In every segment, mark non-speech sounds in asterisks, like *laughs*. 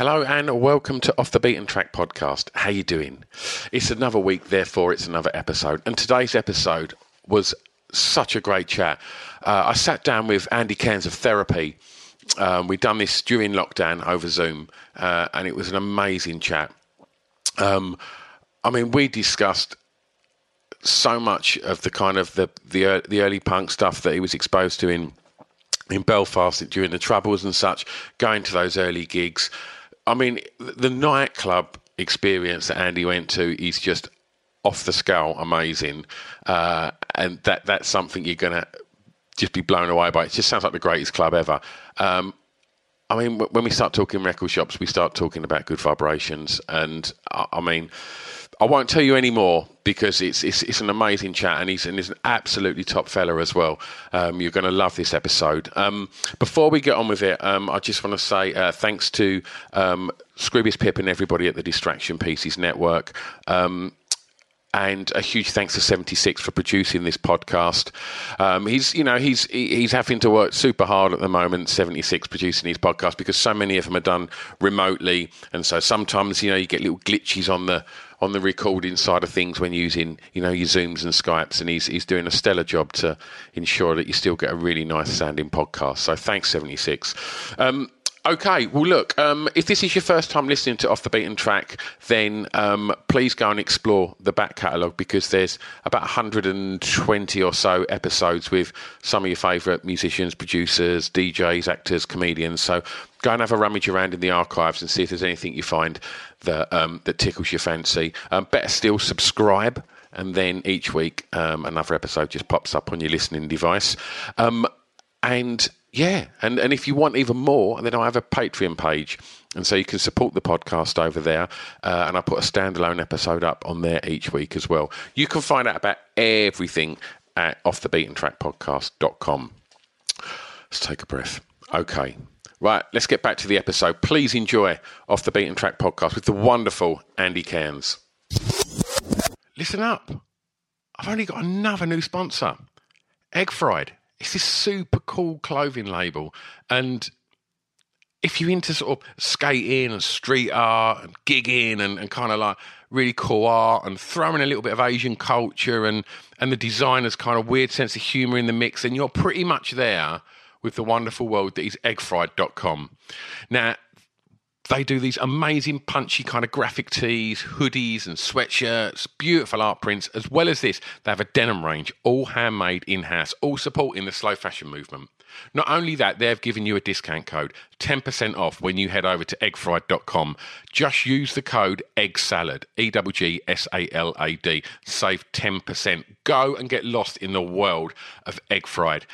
Hello and welcome to Off the Beaten Track podcast. How you doing? It's another week, therefore it's another episode. And today's episode was such a great chat. Uh, I sat down with Andy Cairns of Therapy. Um, we'd done this during lockdown over Zoom, uh, and it was an amazing chat. Um, I mean, we discussed so much of the kind of the the, the early punk stuff that he was exposed to in in Belfast during the Troubles and such, going to those early gigs. I mean, the nightclub experience that Andy went to is just off the scale amazing, uh, and that that's something you're gonna just be blown away by. It just sounds like the greatest club ever. Um, I mean, when we start talking record shops, we start talking about good vibrations, and I mean, I won't tell you any more because it's it's, it's an amazing chat, and he's and he's an absolutely top fella as well. Um, you're going to love this episode. Um, before we get on with it, um, I just want to say uh, thanks to um, Scroobius Pip and everybody at the Distraction Pieces Network. Um, and a huge thanks to 76 for producing this podcast. Um, he's, you know, he's he's having to work super hard at the moment. 76 producing his podcast because so many of them are done remotely, and so sometimes you know you get little glitches on the on the recording side of things when using you know your Zooms and Skypes, and he's he's doing a stellar job to ensure that you still get a really nice sounding podcast. So thanks 76. Um, Okay, well, look, um, if this is your first time listening to Off the Beaten Track, then um, please go and explore the back catalogue because there's about 120 or so episodes with some of your favourite musicians, producers, DJs, actors, comedians. So go and have a rummage around in the archives and see if there's anything you find that, um, that tickles your fancy. Um, better still, subscribe and then each week um, another episode just pops up on your listening device. Um, and yeah, and, and if you want even more, then I have a Patreon page. And so you can support the podcast over there. Uh, and I put a standalone episode up on there each week as well. You can find out about everything at offthebeatentrackpodcast.com. Let's take a breath. Okay. Right, let's get back to the episode. Please enjoy Off the Beaten Track podcast with the wonderful Andy Cairns. Listen up. I've only got another new sponsor Egg Fried it's this super cool clothing label. And if you're into sort of skating and street art and gigging and, and kind of like really cool art and throwing a little bit of Asian culture and, and the designer's kind of weird sense of humor in the mix, then you're pretty much there with the wonderful world that is eggfried.com. Now, they do these amazing, punchy kind of graphic tees, hoodies, and sweatshirts, beautiful art prints, as well as this. They have a denim range, all handmade in house, all supporting the slow fashion movement. Not only that, they've given you a discount code, 10% off when you head over to eggfried.com. Just use the code EGGSALAD, E W G S A L A D. Save 10%. Go and get lost in the world of Egg Fried.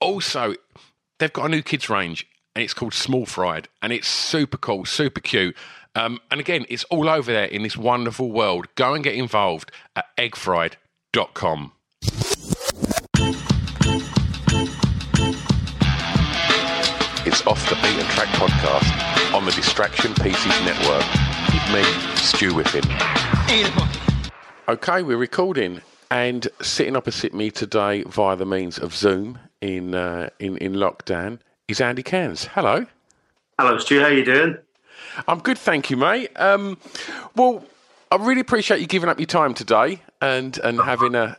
Also, they've got a new kids range and it's called Small Fried, and it's super cool, super cute. Um, and again, it's all over there in this wonderful world. Go and get involved at eggfried.com. It's Off the Beaten Track podcast on the Distraction Pieces Network with me, Stu Whiffin. Okay, we're recording, and sitting opposite me today via the means of Zoom in uh, in in lockdown is Andy Cairns. Hello. Hello, Stu. How you doing? I'm good, thank you, mate. Um, well, I really appreciate you giving up your time today and and having a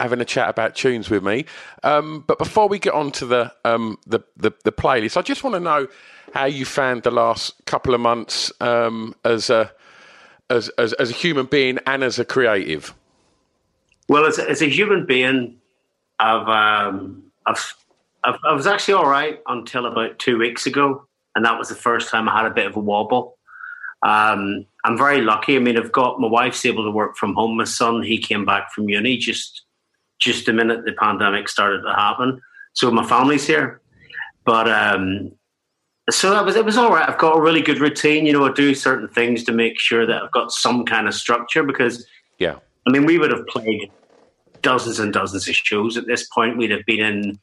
having a chat about tunes with me. Um, but before we get on to the, um, the, the the playlist, I just want to know how you found the last couple of months um, as a as, as as a human being and as a creative. Well, as, as a human being, I've, um, I've, I've, I was actually all right until about two weeks ago, and that was the first time I had a bit of a wobble. Um, I'm very lucky. I mean, I've got my wife's able to work from home. My son, he came back from uni just just the minute the pandemic started to happen. So my family's here, but um, so that was it was all right. I've got a really good routine. You know, I do certain things to make sure that I've got some kind of structure because yeah, I mean, we would have played dozens and dozens of shows at this point. We'd have been in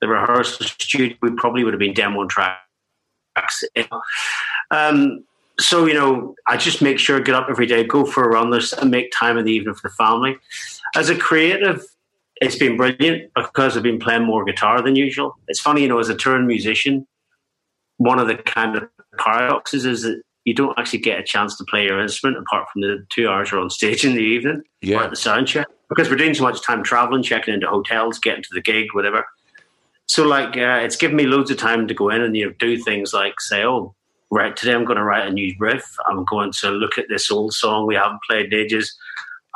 the rehearsal studio. We probably would have been demoing tracks. Um, so you know, I just make sure I get up every day, go for a run, and make time in the evening for the family. As a creative, it's been brilliant because I've been playing more guitar than usual. It's funny, you know, as a touring musician, one of the kind of paradoxes is that you don't actually get a chance to play your instrument apart from the two hours you're on stage in the evening yeah. or at the sound check because we're doing so much time traveling, checking into hotels, getting to the gig, whatever. So like, uh, it's given me loads of time to go in and you know do things like say, oh, right, today I'm going to write a new riff. I'm going to look at this old song we haven't played in ages,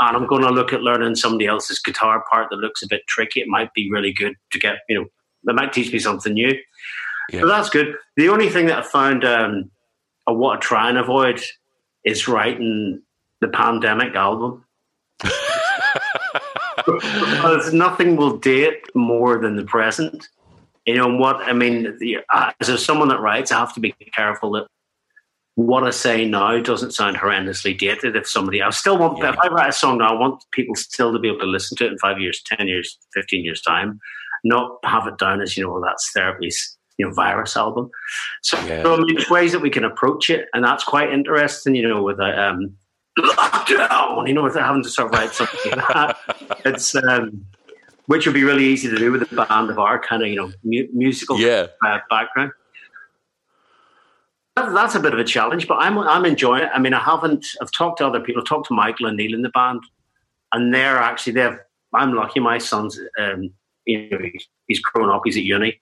and I'm going to look at learning somebody else's guitar part that looks a bit tricky. It might be really good to get, you know, that might teach me something new. Yeah. So that's good. The only thing that I found um, I want to try and avoid is writing the pandemic album. *laughs* because nothing will date more than the present. You know what I mean? The, uh, as someone that writes, I have to be careful that what I say now doesn't sound horrendously dated. If somebody, I still want, yeah. if I write a song now, I want people still to be able to listen to it in five years, ten years, fifteen years time, not have it down as you know that's therapy's you know virus album. So, yeah. so I mean, there's ways that we can approach it, and that's quite interesting. You know, with a um, lockdown, you know, without having to sort of write something like that. *laughs* It's um, which would be really easy to do with a band of our kind of you know mu- musical yeah. uh, background. That's a bit of a challenge, but I'm I'm enjoying it. I mean, I haven't. I've talked to other people. I've talked to Michael and Neil in the band, and they're actually they've. I'm lucky. My son's, um, you know, he's, he's grown up. He's at uni,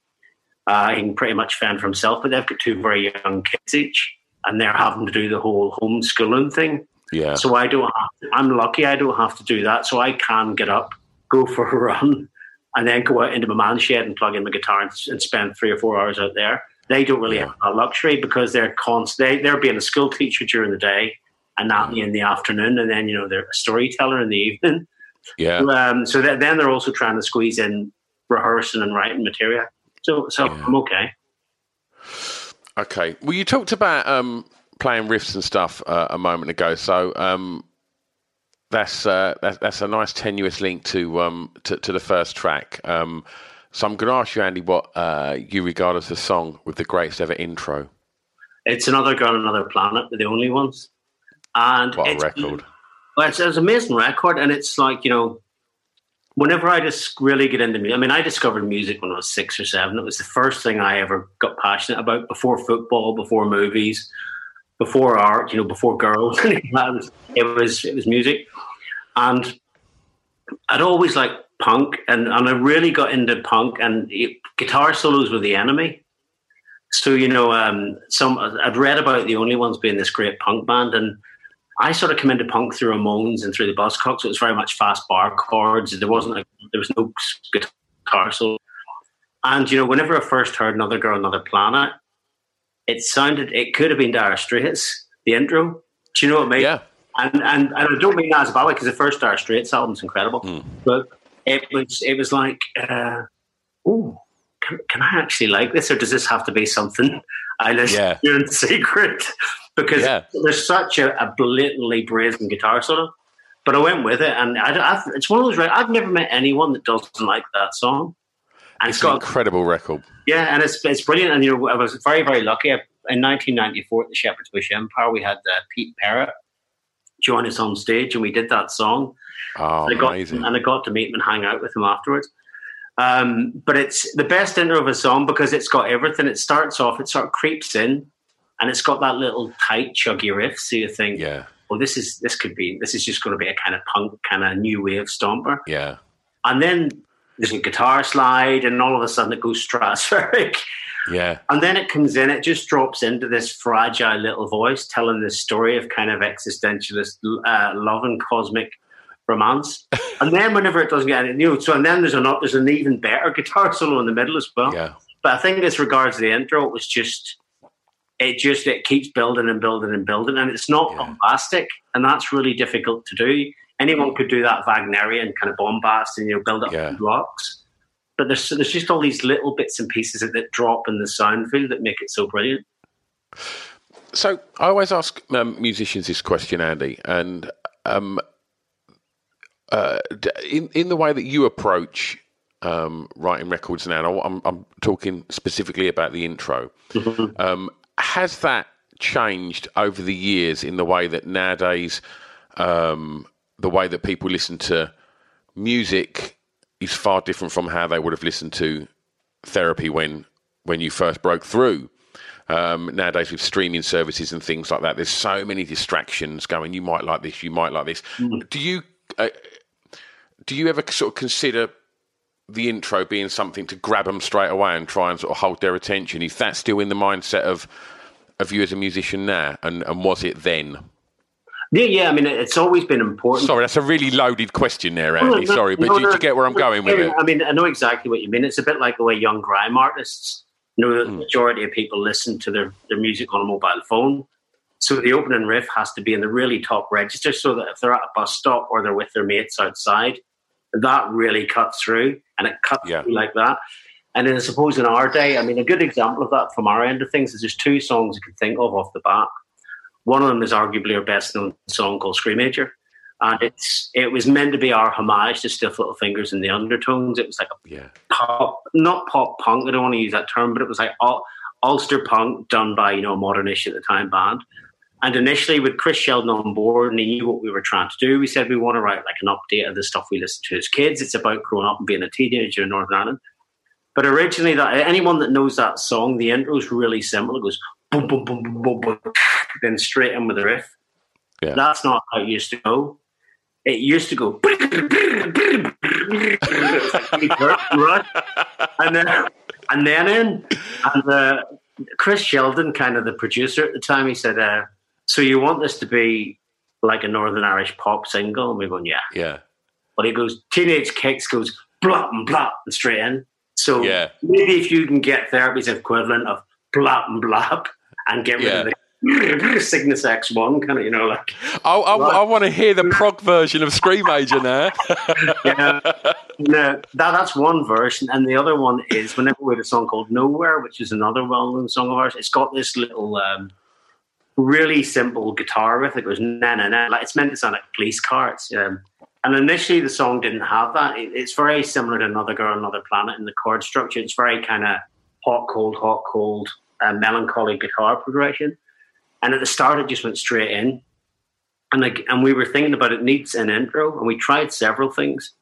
uh, he can pretty much fend for himself, but they've got two very young kids each, and they're having to do the whole homeschooling thing. Yeah. So I don't have to, I'm lucky I don't have to do that. So I can get up, go for a *laughs* run, and then go out into my man shed and plug in my guitar and, and spend three or four hours out there. They don't really yeah. have that luxury because they're constant. They, they're being a school teacher during the day and not mm. in the afternoon, and then you know they're a storyteller in the evening. Yeah. *laughs* Um, so that, then they're also trying to squeeze in rehearsing and writing material. So, so yeah. I'm okay. Okay. Well, you talked about um, playing riffs and stuff uh, a moment ago. So um, that's, uh, that's that's a nice tenuous link to um, to, to, the first track. Um, so I'm going to ask you, Andy, what uh, you regard as the song with the greatest ever intro. It's another girl, another planet. They're the only ones. And what a record! Well, it's, it's an amazing record, and it's like you know whenever I just really get into music, I mean, I discovered music when I was six or seven. It was the first thing I ever got passionate about before football, before movies, before art, you know, before girls. *laughs* it was it was music, and I'd always liked punk, and and I really got into punk, and it, guitar solos were the enemy. So you know, um, some I'd read about the only ones being this great punk band, and I sort of come into punk through Ramones and through the Buzzcocks. So it was very much fast bar chords. There wasn't like, there was no guitar solo. And you know, whenever I first heard "Another Girl, Another Planet," it sounded it could have been Dire Straits. The intro. Do you know what I mean? Yeah. And and, and I don't mean that as a bad because the first Dire Straits album's incredible, mm. but it was it was like, uh, oh, can, can, I actually like this, or does this have to be something I listen yeah. to in secret? *laughs* because yeah. there's such a, a, blatantly brazen guitar solo. But I went with it, and I, I've, it's one of those. I've never met anyone that doesn't like that song. And it's, it's got, an incredible record. Yeah, and it's it's brilliant. And you know, I was very very lucky. In 1994 at the Shepherd's Bush Empire, we had uh, Pete Perrett join us on stage, and we did that song. Oh, and I got, amazing! And I got to meet him and hang out with him afterwards. Um, but it's the best intro of a song because it's got everything. It starts off, it sort of creeps in, and it's got that little tight, chuggy riff. So you think, yeah, well, this is this could be this is just going to be a kind of punk, kind of new wave stomper. Yeah. and then there's a guitar slide, and all of a sudden it goes stratospheric. Yeah. And then it comes in, it just drops into this fragile little voice telling this story of kind of existentialist uh, love and cosmic romance. *laughs* and then whenever it doesn't get any, new, so and then there's an there's an even better *laughs* guitar solo in the middle as well. Yeah. But I think as regards the intro, it was just it just it keeps building and building and building, and it's not Yeah. bombastic, and that's really difficult to do. Anyone could do that Wagnerian kind of bombast and you know build up Yeah. blocks. But there's there's just all these little bits and pieces that, that drop in the sound field that make it so brilliant. So I always ask um, musicians this question, Andy, and um, uh, in in the way that you approach um, writing records now, and I'm, I'm talking specifically about the intro. Um, has that changed over the years in the way that nowadays um, the way that people listen to music is far different from how they would have listened to therapy when when you first broke through? um, nowadays with streaming services and things like that. There's so many distractions going. You might like this. You might like this. Do you uh, do you ever sort of consider the intro being something to grab them straight away and try and sort of hold their attention? Is that still in the mindset of of you as a musician now, and, and was it then? Yeah, yeah. I mean, it's always been important. Sorry, that's a really loaded question there, Andy. no, Sorry, but no, do, do you get where I'm no, going with it? I mean, I know exactly what you mean. It's a bit like the way young grime artists, you know, the Hmm. majority of people listen to their, their music on a mobile phone. So the opening riff has to be in the really top register so that if they're at a bus stop or they're with their mates outside, that really cuts through and it cuts Yeah. through like that. And then I suppose in our day, I mean, a good example of that from our end of things is there's two songs you can think of off the bat. One of them is arguably our best known song called Screamager. And it's it was meant to be our homage to Stiff Little Fingers and the Undertones. It was like a Yeah, pop, not pop punk. I don't want to use that term, but it was like Ul- Ulster punk done by you know a modernish at the time band. And initially, with Chris Sheldon on board, and he knew what we were trying to do, we said we want to write like an update of the stuff we listened to as kids. It's about growing up and being a teenager in Northern Ireland. But originally, that anyone that knows that song, the intro is really simple. It goes boom, boom, boom, boom, boom, boom, then straight in with the riff. Yeah. That's not how it used to go. It used to go. *laughs* and then and then in and uh, Chris Sheldon, kind of the producer at the time, he said, uh, "So you want this to be like a Northern Irish pop single?" And we're going, "Yeah." yeah, But he goes, "Teenage Kicks" goes blop and blop and straight in. So Yeah. maybe if you can get therapy's equivalent of blop and blop and get rid of the Cygnus X one, kind of, you know, like I, I, I want to hear the prog version of Screamager now. *laughs* yeah. No, that, that's one version, and the other one is whenever we had a song called Nowhere, which is another well-known song of ours. It's got this little, um, really simple guitar riff that goes na na na. Like it's meant to sound like police car. It's, um, and initially the song didn't have that. It, it's very similar to Another Girl, Another Planet in the chord structure. It's very kind of hot, cold, hot, cold, uh, melancholy guitar progression. And at the start, it just went straight in. And like, and we were thinking about it needs an intro, and we tried several things.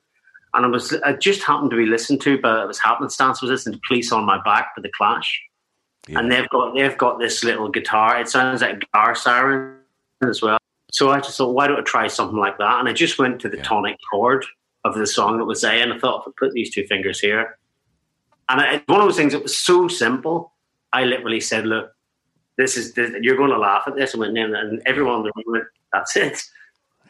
And I was, I just happened to be listened to, but it was happenstance. I was listening to Police on My Back for the Clash, and they've got they've got this little guitar. It sounds like a guitar siren as well. So I just thought, why don't I try something like that? And I just went to the tonic chord of the song that was there, and I thought, if I put these two fingers here, and I, one of those things that was so simple, I literally said, look, this is this, you're going to laugh at this, and went in, and everyone in the room went, that's it.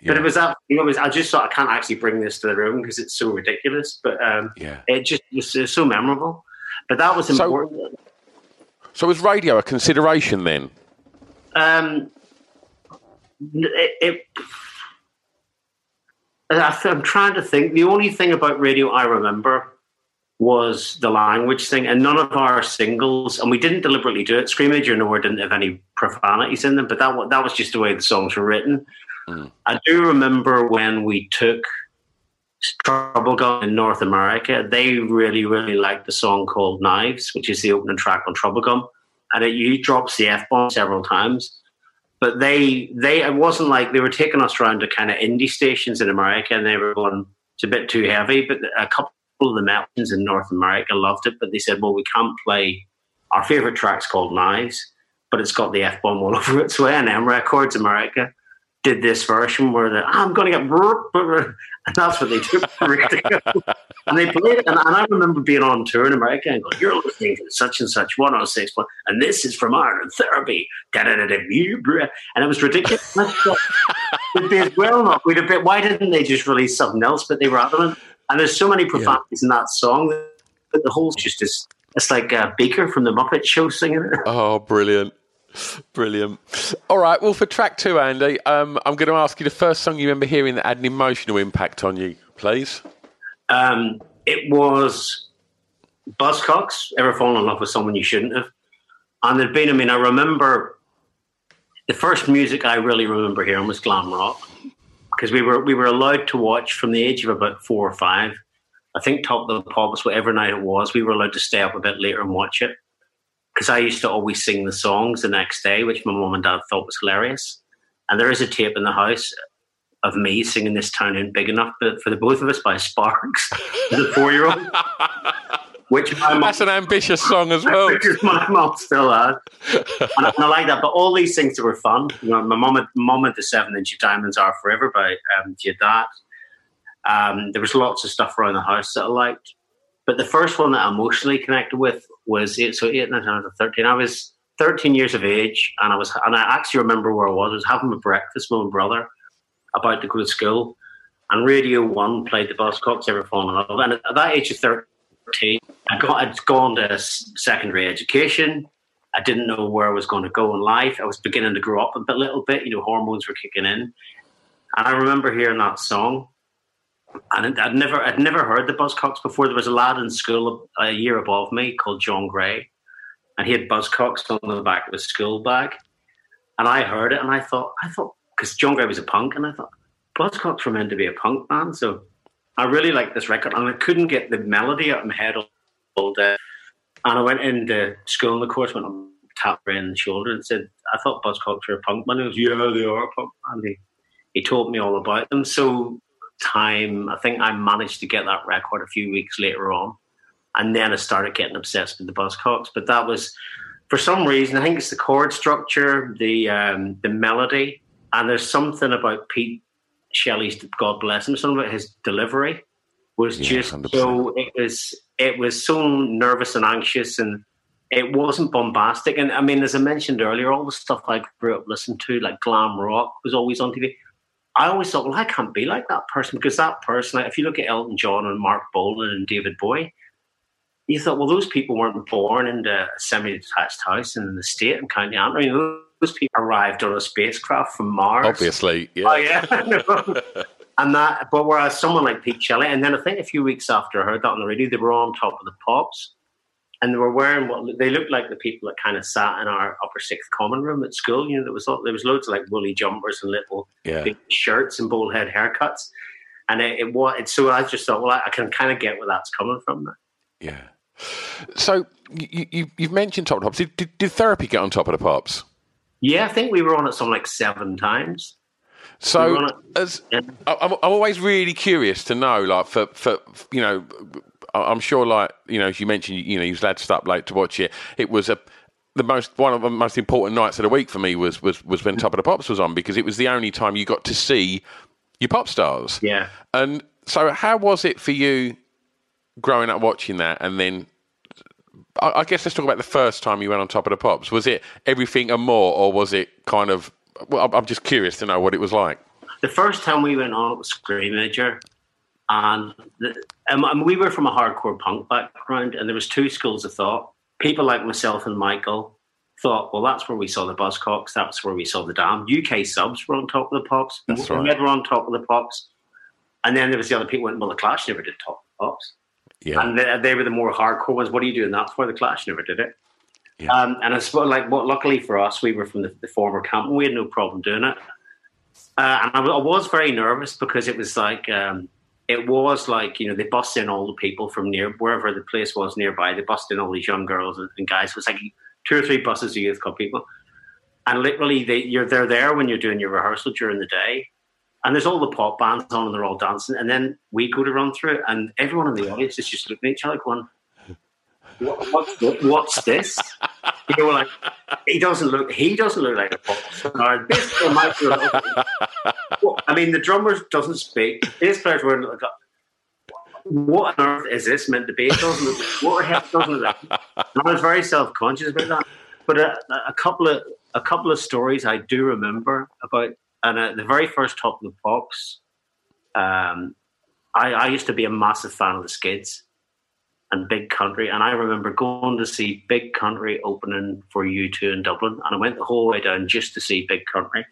But it was that you know, it was, I just thought I can't actually bring this to the room because it's so ridiculous. But um, Yeah. it just was so memorable. But that was important. So was radio a consideration then? um, it, it I- I'm trying to think. The only thing about radio I remember was the language thing, and none of our singles, and we didn't deliberately do it. Screamager Nowhere didn't have any profanities in them, but that that was just the way the songs were written. Hmm. I do remember when we took Troublegum in North America, they really, really liked the song called Knives, which is the opening track on Troublegum. And it you drops the F bomb several times. But they they it wasn't like they were taking us around to kind of indie stations in America and they were going, it's a bit too heavy. But a couple of the mountains in North America loved it, but they said, Well, we can't play our favourite track's called Knives, but it's got the F bomb all *laughs* over it. So A&M Records America did this version where the I'm going to get *laughs* and that's what they took *laughs* and they played it and, and, I remember being on tour in America and going you're listening to such and such 106 and this is from Ireland therapy. And it was ridiculous. It'd be as well not we'd have been, why didn't they just release something else? But they were adamant and there's so many profanities yeah. in that song that the whole just is it's like a Beaker from the Muppet Show singing it *laughs* oh brilliant Brilliant. All right. Well, for track two, Andy, um, I'm going to ask you the first song you remember hearing that had an emotional impact on you, please. Um, it was Buzzcocks, Ever Fallen in Love with Someone You Shouldn't Have. And there'd been, I mean, I remember the first music I really remember hearing was glam rock because we were we were allowed to watch from the age of about four or five. I think Top of the Pops, whatever night it was, we were allowed to stay up a bit later and watch it because I used to always sing the songs the next day, which my mum and dad thought was hilarious. And there is a tape in the house of me singing "This Town Ain't Big Enough" for the both of us by Sparks, *laughs* the four-year-old. *laughs* Which my mom, that's an ambitious song as well. *laughs* Which my mom still has, and, I like that. But all these things that were fun. You know, my mom, mom at the seven-inch diamonds are forever by um, Dad. Um, there was lots of stuff around the house that I liked. But the first one that I emotionally connected with was eight, so eight, nine, ten, thirteen. I was thirteen years of age, and I was, and I actually remember where I was. I was having my breakfast with my brother, about to go to school, and Radio One played the Buzzcocks Ever Fallen in Love. And at that age of thirteen, I got, I'd gone to secondary education. I didn't know where I was going to go in life. I was beginning to grow up a bit, little bit. You know, hormones were kicking in, and I remember hearing that song and I'd never I'd never heard the Buzzcocks before. There was a lad in school a year above me called John Gray, and he had Buzzcocks on the back of his school bag, and I heard it and I thought I thought because John Gray was a punk and I thought Buzzcocks were meant to be a punk band, so I really liked this record and I couldn't get the melody out of my head all, all day. And I went into school and the course went and tapped Ray on the shoulder and said, "I thought Buzzcocks were a punk band." He goes, "Yeah, they are a punk band." He, he told me all about them. So time. I think I managed to get that record a few weeks later on. And then I started getting obsessed with the Buzzcocks. But that was, for some reason, I think it's the chord structure, the um, the melody, and there's something about Pete Shelley's God bless him, something about his delivery was yeah, just 100%. so it was it was so nervous and anxious and it wasn't bombastic. And I mean, as I mentioned earlier, all the stuff I grew up listening to, like glam rock, was always on TV. I always thought, well, I can't be like that person because that person, like, if you look at Elton John and Marc Bolan and David Bowie, you thought, well, those people weren't born in a semi-detached house in the state in County Antrim. those people arrived on a spacecraft from Mars. Obviously, yeah. Oh, yeah. *laughs* and that, but whereas someone like Pete Shelley, and then I think a few weeks after I heard that on the radio, they were on top of the pops and they were wearing what they looked like the people that kind of sat in our upper sixth common room at school. You know, there was there was loads of like woolly jumpers and little yeah. big shirts and bowl head haircuts, and it, it was so I just thought, well, I, I can kind of get where that's coming from. Yeah. So you, you have mentioned top of the pops. Did, did, did therapy get on top of the pops? Yeah, I think we were on it some like seven times. So, as. I'm, I'm always really curious to know, like for for you know I'm sure, like you know, as you mentioned, you know, you was stay up late to watch it. It was a the most one of the most important nights of the week for me was was was when Top of the Pops was on because it was the only time you got to see your pop stars. Yeah. And so, how was it for you growing up watching that, and then? I, I guess let's talk about the first time you went on Top of the Pops. Was it everything and more, or was it kind of? Well, I'm just curious to know what it was like. The first time we went on, it was Screamager. And the, um, we were from a hardcore punk background, and there was two schools of thought. People like myself and Michael thought, well, that's where we saw the Buzzcocks. That's where we saw the Dam. UK subs were on top of the pops. That's right. Red were on top of the pops. And then there was the other people went, well, the Clash never did top of the pops. Yeah. And they, they, were the more hardcore ones. What are you doing that for? The Clash never did it. Yeah. Um, and I suppose, like, well, luckily for us, we were from the, the former camp, and we had no problem doing it. Uh, and I, I, was very nervous because it was like um, it was like you know they bust in all the people from near wherever the place was nearby. They bust in all these young girls and, and guys. It was like two or three buses of youth club people, and literally they you're they're there when you're doing your rehearsal during the day, and there's all the pop bands on and they're all dancing, and then we go to run through and everyone in the audience is just looking at each other going, what, what's, what's this? *laughs* You know, like he doesn't look. He doesn't look like a pop star. Basically, Michael. well, I mean, the drummer doesn't speak. Bass players were like, "What on earth is this meant to be?" It doesn't look. What the hell doesn't look? Like? And I was very self conscious about that. But a, a couple of a couple of stories I do remember about, and uh, the very first Top of the Pops. Um, I, I used to be a massive fan of the Skids and Big Country. And I remember going to see Big Country opening for U2 in Dublin. And I went the whole way down just to see Big Country.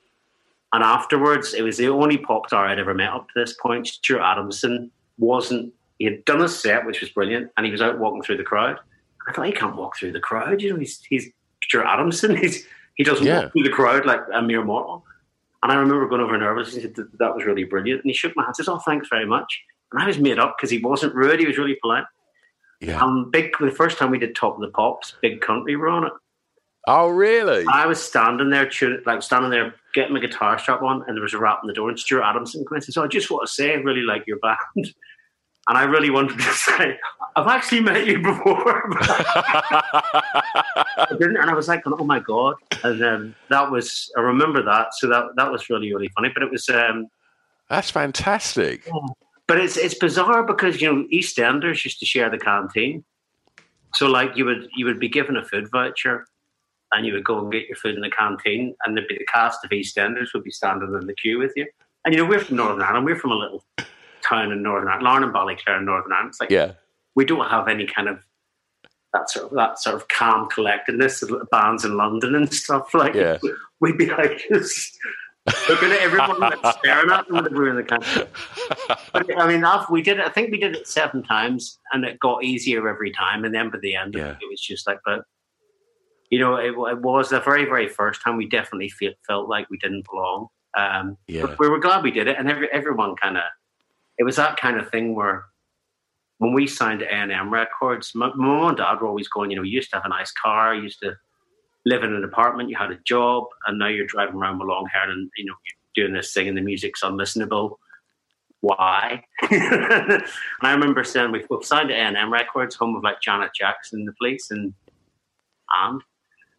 And afterwards, it was the only pop star I'd ever met up to this point. Stuart Adamson wasn't, he had done a set, which was brilliant, and he was out walking through the crowd. I thought, he can't walk through the crowd. You know, he's, he's Stuart Adamson. *laughs* He's, he doesn't Yeah. walk through the crowd like a mere mortal. And I remember going over nervous. He said, that, that was really brilliant. And he shook my hand and said, oh, thanks very much. And I was made up because he wasn't rude. He was really polite. Yeah. Um, big the first time we did Top of the Pops, Big Country were on it. Oh, really? I was standing there, tune- like standing there, getting my guitar strap on, and there was a rap on the door, and Stuart Adamson came in and said, "So I just want to say, I really like your band." *laughs* And I really wanted to *laughs* say, I've actually met you before. *laughs* I didn't, and I was like, oh my God. And then that was, I remember that. So that, that was really, really funny. But it was, um, That's fantastic. But it's it's bizarre because you know EastEnders used to share the canteen, so like you would you would be given a food voucher, and you would go and get your food in the canteen, and there'd be the cast of EastEnders would be standing in the queue with you. And you know we're from Northern Ireland, we're from a little town in Northern Ireland, Larne and Ballyclare in Northern Ireland. It's like Yeah. we don't have any kind of that sort of that sort of calm collectedness of bands in London and stuff. Like Yeah. we'd be like *laughs* just *laughs* looking at everyone like staring at them when we were in the country. But I mean, I've, we did it. I think we did it seven times, and it got easier every time. And then by the end, Yeah. it, it was just like, but you know, it, it was the very, very first time we definitely feel, felt like we didn't belong. Um, Yeah. but we were glad we did it, and every, everyone kind of. It was that kind of thing where when we signed A&M Records, my, my mom and dad were always going, you know, you used to have a nice car, used to live in an apartment, you had a job, and now you're driving around with long hair and, you know, you're doing this thing and the music's unlistenable. Why? and *laughs* I remember saying, we've, we've signed to A&M Records, home of like Janet Jackson and the police, and and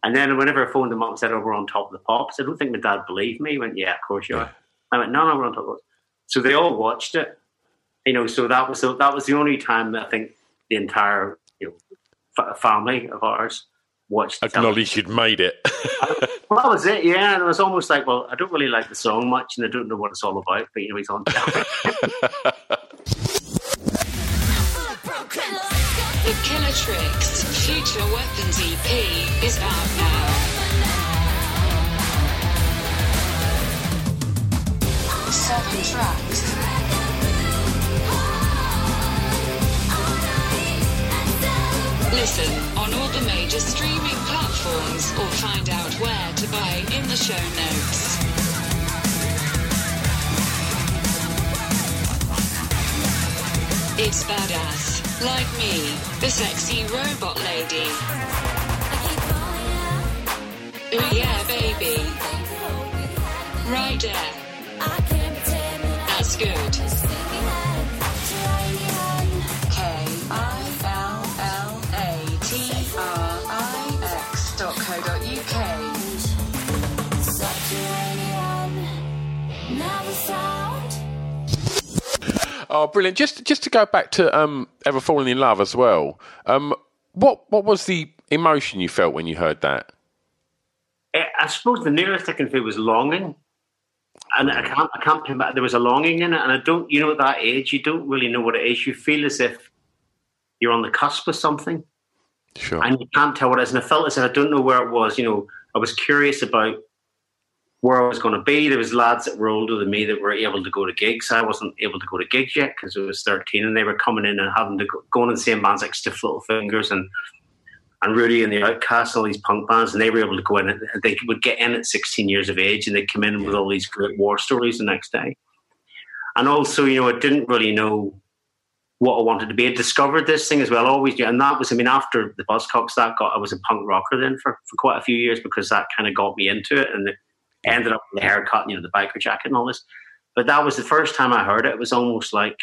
and then whenever I phoned them up and said, oh, we're on top of the pops, I don't think my dad believed me. He went, yeah, of course you are. I went, no, no, we're on top of it. So they all watched it, you know. So that was so that was the only time that I think the entire you know fa- family of ours watched. the Acknowledge you'd made it. television. *laughs* Well, that was it. Yeah, and it was almost like, well, I don't really like the song much, and I don't know what it's all about, but you know, he's on. *laughs* The Killer Tricks Future Weapons EP is out now. Seven tracks. Listen on all the major streaming platforms or find out where to buy in the show notes. It's badass, like me, the sexy robot lady. Oh yeah, baby. Right there. That's good. Oh, brilliant! Just just to go back to um, ever falling in love as well. Um, what what was the emotion you felt when you heard that? I I suppose the nearest I can feel was longing. And I can't, I can't pin back. There was a longing in it, and I don't, you know, at that age, you don't really know what it is. You feel as if you're on the cusp of something, Sure. and you can't tell what it is. And I felt as if I don't know where it was. You know, I was curious about where I was going to be. There was lads that were older than me that were able to go to gigs. I wasn't able to go to gigs yet because I was 13, and they were coming in and having to go, going in the same bands like Stiff Little Fingers and and Rudi and the Outcasts, all these punk bands, and they were able to go in. And they would get in at 16 years of age, and they'd come in with all these great war stories the next day. And also, you know, I didn't really know what I wanted to be. I discovered this thing as well, always, and that was, I mean, after the Buzzcocks, that got, I was a punk rocker then for, for quite a few years because that kind of got me into it, and it ended up with the haircut, you know, the biker jacket and all this. But that was the first time I heard it. It was almost like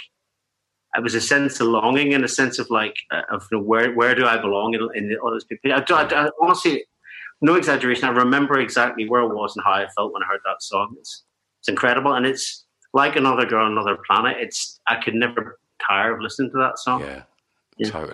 it was a sense of longing and a sense of like uh, of you know, where where do I belong in, in all these people. I, I, I, honestly, no exaggeration. I remember exactly where I was and how I felt when I heard that song. It's it's incredible, and it's like another girl, on another planet. It's I could never tire of listening to that song. Yeah, Yeah. totally.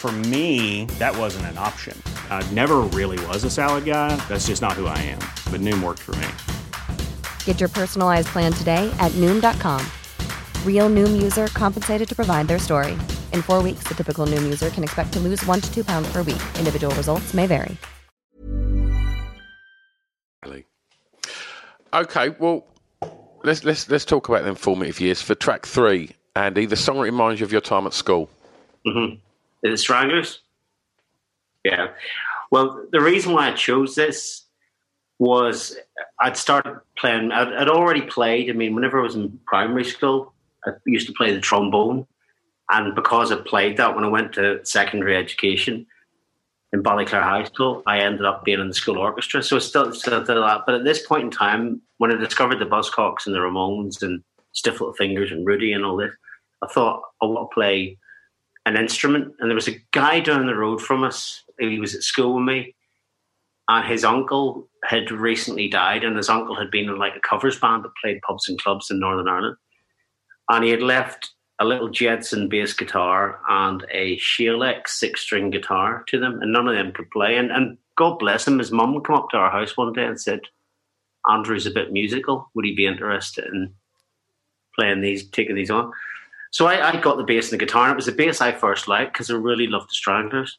For me, that wasn't an option. I never really was a salad guy. That's just not who I am. But Noom worked for me. Get your personalized plan today at Noom.com. Real Noom user compensated to provide their story. In four weeks, the typical Noom user can expect to lose one to two pounds per week. Individual results may vary. Okay, well, let's let's let's talk about them formative years for track three. Andy, the song reminds you of your time at school. Mm-hmm. It Stranglers? Yeah. Well, the reason why I chose this was I'd started playing. I'd, I'd already played. I mean, whenever I was in primary school, I used to play the trombone, and because I played that when I went to secondary education in Ballyclare High School, I ended up being in the school orchestra. So it's still, still did that. But at this point in time, when I discovered the Buzzcocks and the Ramones and Stiff Little Fingers and Rudi and all this, I thought I want to play an instrument. And there was a guy down the road from us. He was at school with me, and his uncle had recently died, and his uncle had been in like a covers band that played pubs and clubs in Northern Ireland. And he had left a little Jedson bass guitar and a Shalex six string guitar to them, and none of them could play. And, and God bless him, his mum came up to our house one day and said, Andrew's a bit musical. Would he be interested in playing these, taking these on? So I, I got the bass and the guitar, and it was the bass I first liked because I really loved the Stranglers.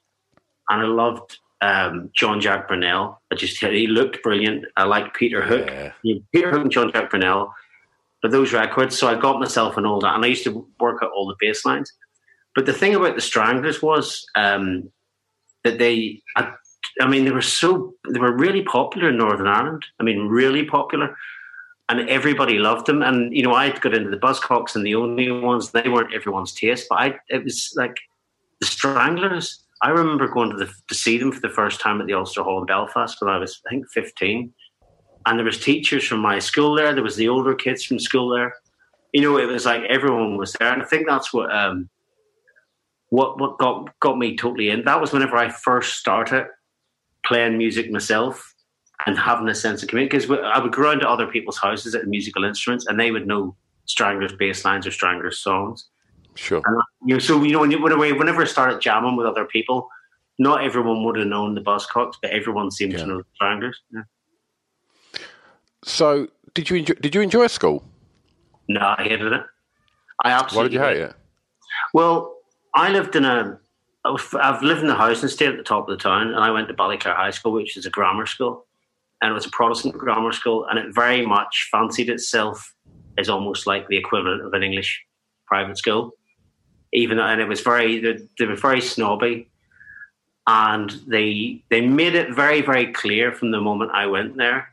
And I loved um, Jean-Jacques Burnel. I just he looked brilliant. I liked Peter Hook. Yeah. Peter Hook and Jean-Jacques Burnel for those records. So I got myself an old, and I used to work out all the bass lines. But the thing about the Stranglers was um, that they, I, I mean, they were so, they were really popular in Northern Ireland. I mean, really popular. And everybody loved them. And, you know, I got into the Buzzcocks and the only ones, they weren't everyone's taste, but I, it was like the Stranglers. I remember going to, the, to see them for the first time at the Ulster Hall in Belfast when I was, I think, 15 and there was teachers from my school there. There was the older kids from school there. You know, it was like everyone was there, and I think that's what um, what what got got me totally in. That was whenever I first started playing music myself and having a sense of community. Because I would go around to other people's houses at musical instruments, and they would know Stranglers bass lines or Stranglers songs. Sure. And uh, you know, so you know, when you, whenever whenever I started jamming with other people, not everyone would have known the Buzzcocks, but everyone seemed Yeah. to know the Stranglers. Yeah. So, did you enjoy, did you enjoy school? No, I hated it. I absolutely. Why did you hate it? Well, I lived in a. I've lived in a house and stayed at the top of the town, and I went to Ballyclare High School, which is a grammar school, and it was a Protestant grammar school, and it very much fancied itself as almost like the equivalent of an English private school. Even and it was very they, they were very snobby, and they they made it very very clear from the moment I went there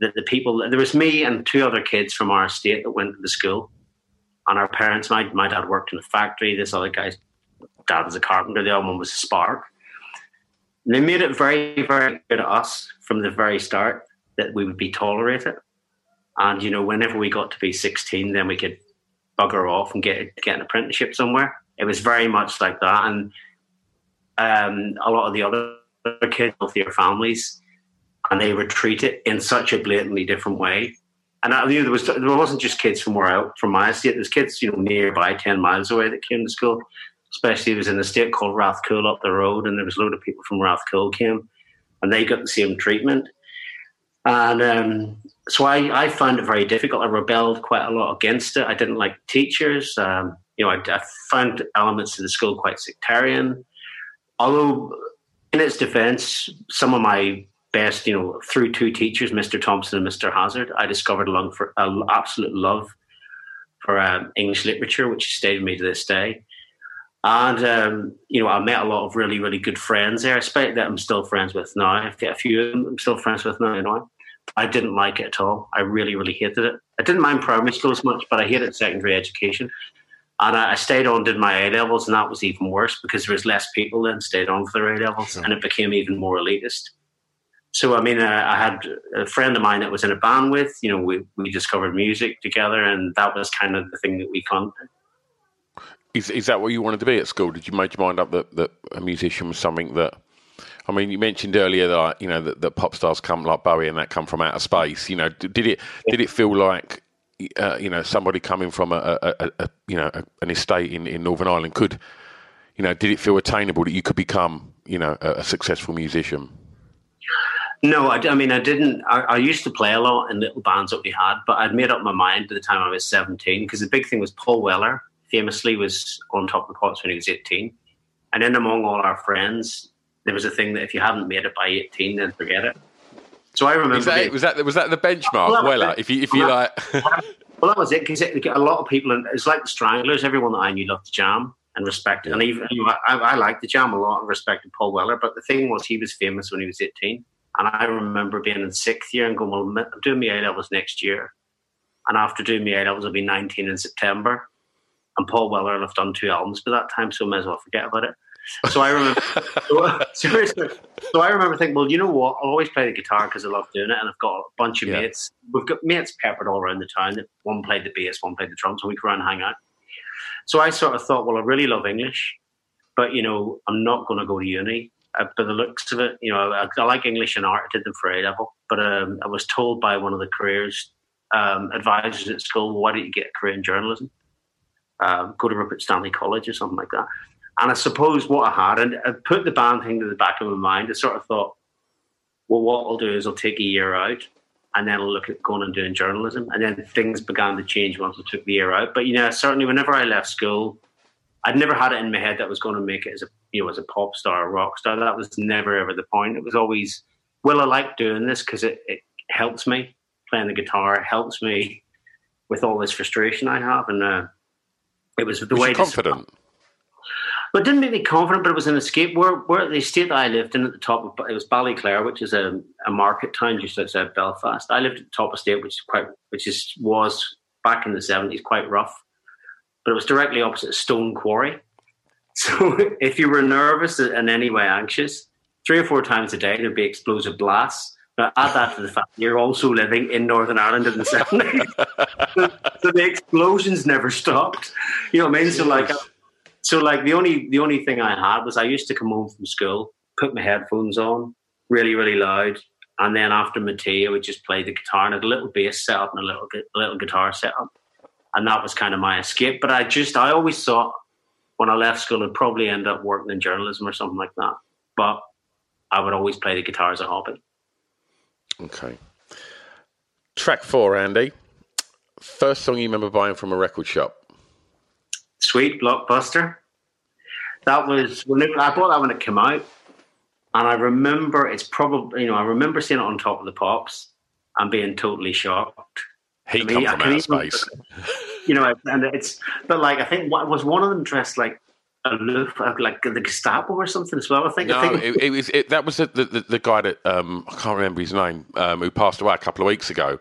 that the people there was me and two other kids from our estate that went to the school and our parents my, my dad worked in a factory this other guy's dad was a carpenter the other one was a spark they made it very very clear to us from the very start that we would be tolerated and you know whenever we got to be 16 then we could bugger off and get get an apprenticeship somewhere it was very much like that and um, a lot of the other kids, healthier families, and they would treat it in such a blatantly different way. And I knew there was there wasn't just kids from where out from my estate. There's kids you know nearby, ten miles away that came to school. Especially it was in a state called Rathcoole up the road, and there was a load of people from Rathcoole came, and they got the same treatment. And um, so I, I found it very difficult. I rebelled quite a lot against it. I didn't like teachers. Um, you know, I, I, found elements of the school quite sectarian. Although, in its defence, some of my best, you know, through two teachers, Mr. Thompson and Mr. Hazard, I discovered a long for an absolute love for um, English literature, which stayed with me to this day. And um, you know, I met a lot of really, really good friends there. I expect that I'm still friends with now. I've got a few of them I'm still friends with now. You know, I didn't like it at all. I really, really hated it. I didn't mind primary school as much, but I hated secondary education. And I, stayed on, did my A levels, and that was even worse because there was less people then stayed on for their A levels, and it became even more elitist. So, I mean, uh, I had a friend of mine that was in a band with, you know, we, we discovered music together, and that was kind of the thing that we clung Is, is that what you wanted to be at school? Did you make your mind up that, that a musician was something that I mean, you mentioned earlier that you know that, that, pop stars come like Bowie and that come from outer space. You know, did it did it feel like uh, you know somebody coming from a, a, a you know an estate in, in Northern Ireland could you know did it feel attainable that you could become you know a, successful musician? No, I, I mean I didn't. I, I, used to play a lot in little bands that we had, but I'd made up my mind by the time I was seventeen because the big thing was Paul Weller famously was on top of the pops when he was eighteen, and then among all our friends, there was a thing that if you hadn't made it by 18, then forget it. So I remember. That, was that was that the benchmark? Well, well if you if you like. *laughs* well, that was it because a lot of people, it's like the Stranglers. Everyone that I knew loved the Jam and respected, yeah. and even you know, I, I liked the Jam a lot and respected Paul Weller. But the thing was, he was famous when he was 18, and I remember being in sixth year and going, "Well, I'm doing my A levels next year." And after doing my A levels, I'll be 19 in September. And Paul Weller and I've done two albums by that time, so I may as well forget about it. So I remember, *laughs* so, seriously, so I remember thinking, well, you know what? I'll always play the guitar because I love doing it, and I've got a bunch of yeah. mates. We've got mates peppered all around the town. One played the bass, one played the drums, and we could run and hang out. So I sort of thought, well, I really love English, but you know, I'm not going to go to uni. Uh, by the looks of it, you know, I, I, like English and art. I did them for A level, but um, I was told by one of the careers um, advisors at school, well, "Why don't you get a career in journalism? Um, go to Rupert Stanley College or something like that." And I suppose what I had, and I put the band thing to the back of my mind, I sort of thought, well, what I'll do is I'll take a year out and then I'll look at going and doing journalism. And then things began to change once I took the year out. But, you know, certainly whenever I left school, I'd never had it in my head that I was going to make it as a, you know, as a pop star or rock star. That was never ever the point. It was always, well, I like doing this because it, it helps me playing the guitar, it helps me with all this frustration I have. And uh, it was the was way. confident. But it didn't make me confident, but it was an escape. Where, where the estate that I lived in at the top of it was Ballyclare, which is a, a market town just outside Belfast. I lived at the top of estate, which is quite, which is was back in the seventies quite rough, but it was directly opposite Stone Quarry. *laughs* So if you were nervous and any way anxious, three or four times a day there'd be explosive blasts. Now add that to the fact you're also living in Northern Ireland in the seventies, so, *laughs* so, the explosions never stopped. You know what I mean? So like so like the only the only thing I had was I used to come home from school, put my headphones on, really really loud, and then after my tea, I would just play the guitar and a little bass set up and a little a little guitar set up, and that was kind of my escape. But I just I always thought when I left school I'd probably end up working in journalism or something like that. But I would always play the guitar as a hobby. Okay. Track four, Andy. First song you remember buying from a record shop? Sweet Blockbuster. That was when it, I bought that when it came out, and I remember it's probably you know I remember seeing it on top of the pops and being totally shocked. He I mean, come from outer space. *laughs* You know, and it's but like I think what was one of them dressed like aloof, like the Gestapo or something as well. I think. No, I think. It, it was it, that was the, the, the guy that um, I can't remember his name um, who passed away a couple of weeks ago.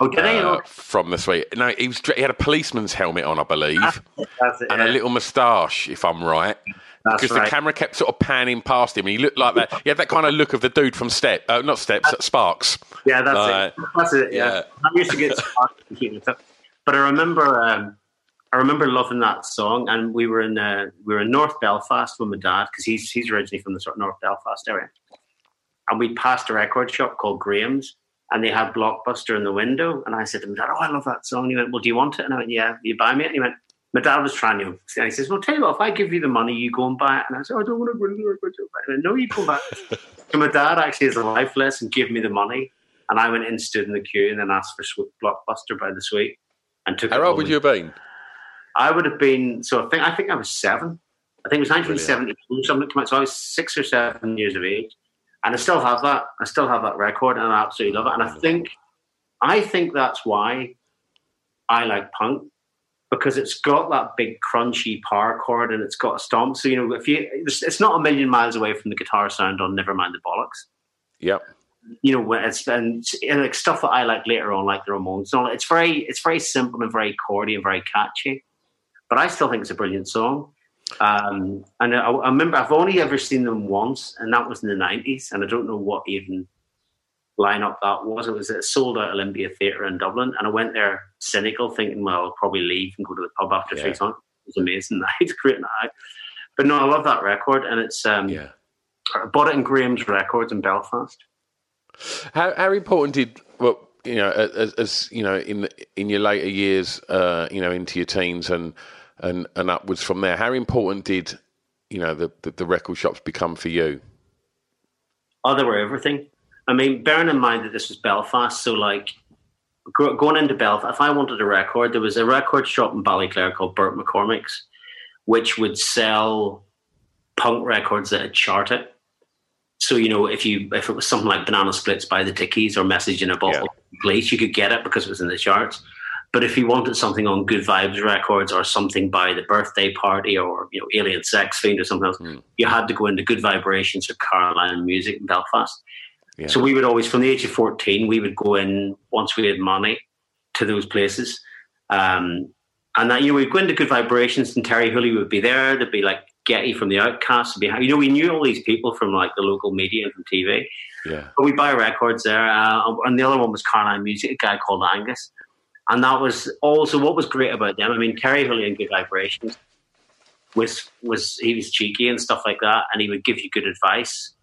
Oh, did he? Uh, from the Sweet. No, he was. He had a policeman's helmet on, I believe, that's it, that's and yeah. a little moustache, if I'm right. That's because right. the camera kept sort of panning past him, and he looked like that. He had that kind of look of the dude from Step, uh, not Steps, Sparks. Yeah, that's uh, it. That's it. Yeah. yeah. I used to get *laughs* Sparks, but I remember, um, I remember loving that song, and we were in uh, we were in North Belfast with my dad because he's he's originally from the sort of North Belfast area, and we passed a record shop called Graham's, and they had Blockbuster in the window. And I said to him, Dad, oh, I love that song. And he went, Well, do you want it? And I went, Yeah, you buy me it? And he went, My dad was trying to. And he says, Well, tell you what, if I give you the money, you go and buy it. And I said, oh, I don't want to go to the record shop. I went, No, you go back. *laughs* so my dad actually is a lifeless and gave me the money. And I went in, stood in the queue, and then asked for Blockbuster by the Sweet, and took. How old would you have been? I would have been. So I think I think I was seven. I think it was 1972 something came out. So I was six or seven years of age, and I still have that. I still have that record, and I absolutely love it. And I think, I think that's why I like punk because it's got that big crunchy power chord and it's got a stomp. So you know, if you, it's not a million miles away from the guitar sound on Nevermind the Bollocks. Yep you know, it's and, and like stuff that I like later on, like the Ramones. It's very, it's very simple and very chordy and very catchy. But I still think it's a brilliant song. Um, and I, I, remember I've only ever seen them once, and that was in the nineties. And I don't know what even lineup that was. It was at sold out Olympia Theatre in Dublin, and I went there cynical, thinking, well, I'll probably leave and go to the pub after yeah. three songs. It was amazing *laughs* night, great night. But no, I love that record, and it's um, yeah. I bought it in Graham's Records in Belfast. How, how important did well, you know, as, as you know, in in your later years, uh, you know, into your teens and and and upwards from there, how important did you know the, the, the record shops become for you? Oh, they were everything. I mean, bearing in mind that this was Belfast, so like going into Belfast, if I wanted a record, there was a record shop in Ballyclare called Bert McCormick's, which would sell punk records that had charted. So you know, if you if it was something like Banana Splits by the Dickies or Message in a Bottle, yeah. Police, you could get it because it was in the charts. But if you wanted something on Good Vibes Records or something by the Birthday Party or you know Alien Sex Fiend or something else, mm. you had to go into Good Vibrations or Caroline Music in Belfast. Yeah. So we would always, from the age of fourteen, we would go in once we had money to those places. Um, and that you know, we'd go into Good Vibrations and Terri Hooley would be there. There'd be like Getty from the Outcasts. Behind, you know, we knew all these people from like the local media and from TV. Yeah. But we buy records there. Uh, and the other one was Caroline Music, a guy called Angus. And that was also what was great about them. I mean, Terri Hooley and Good Vibrations was was he was cheeky and stuff like that, and he would give you good advice.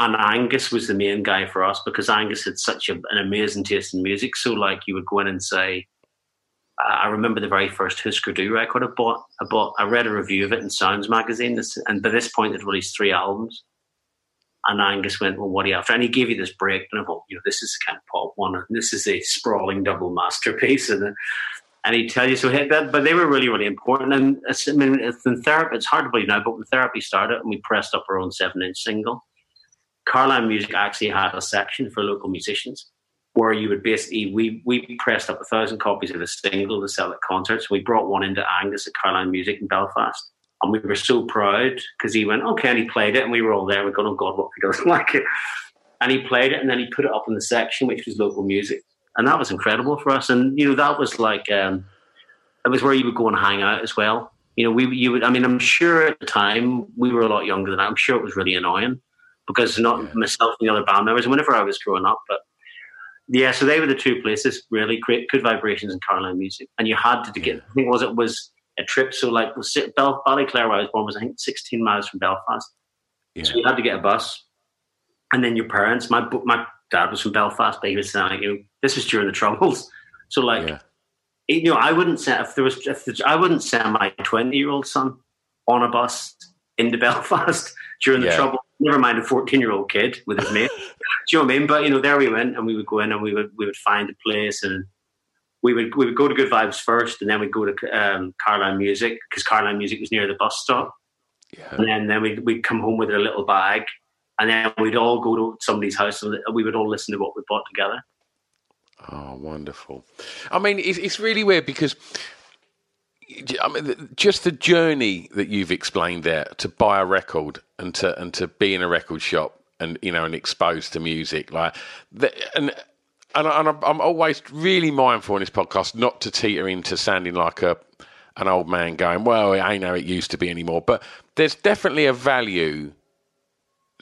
And Angus was the main guy for us because Angus had such a, an amazing taste in music. So, like, you would go in and say, I remember the very first Husker Du record I bought. I bought. I read a review of it in Sounds magazine, and by this point, it released three albums. And Angus went, "Well, what are you after?" And he gave you this break, and I of, "You know, this is kind of pop one, and this is a sprawling double masterpiece," and and he'd tell you so. That, but they were really, really important. And I mean, it's in therapy, it's hard to believe now, but when therapy started, and we pressed up our own seven-inch single, Caroline Music actually had a section for local musicians where you would basically we we pressed up a thousand copies of a single to sell at concerts. We brought one into Angus at Caroline Music in Belfast, and we were so proud because he went okay and he played it, and we were all there. We go, oh God, what if he doesn't *laughs* like it? And he played it, and then he put it up in the section which was local music, and that was incredible for us. And you know that was like um, it was where you would go and hang out as well. You know, we you would. I mean, I'm sure at the time we were a lot younger than that. I'm sure it was really annoying because not myself and the other band members. Whenever I was growing up, but yeah, so they were the two places really great, good vibrations and Caroline music, and you had to, to get. I think was it was a trip. So like Bell, Ballyclare, where I was born, was I think 16 miles from Belfast. Yeah. So you had to get a bus, and then your parents. My my dad was from Belfast, but he was saying, you know, this was during the Troubles. *laughs* So like, yeah. you know, I wouldn't send if there was if there, I wouldn't send my 20 year old son on a bus into *laughs* Belfast during the yeah. Trouble never mind a 14 year old kid with his mate. *laughs* Do you know what I mean? But you know, there we went, and we would go in and we would we would find a place, and we would we would go to Good Vibes first, and then we'd go to um, Caroline Music because Caroline Music was near the bus stop. Yeah. And then, then we'd, we'd come home with a little bag, and then we'd all go to somebody's house, and we would all listen to what we bought together. Oh, wonderful! I mean, it's, it's really weird because I mean, just the journey that you've explained there to buy a record and to and to be in a record shop and you know and exposed to music like the, and and, and I'm always really mindful in this podcast not to teeter into sounding like a an old man going, well, it ain't how it used to be anymore. But there's definitely a value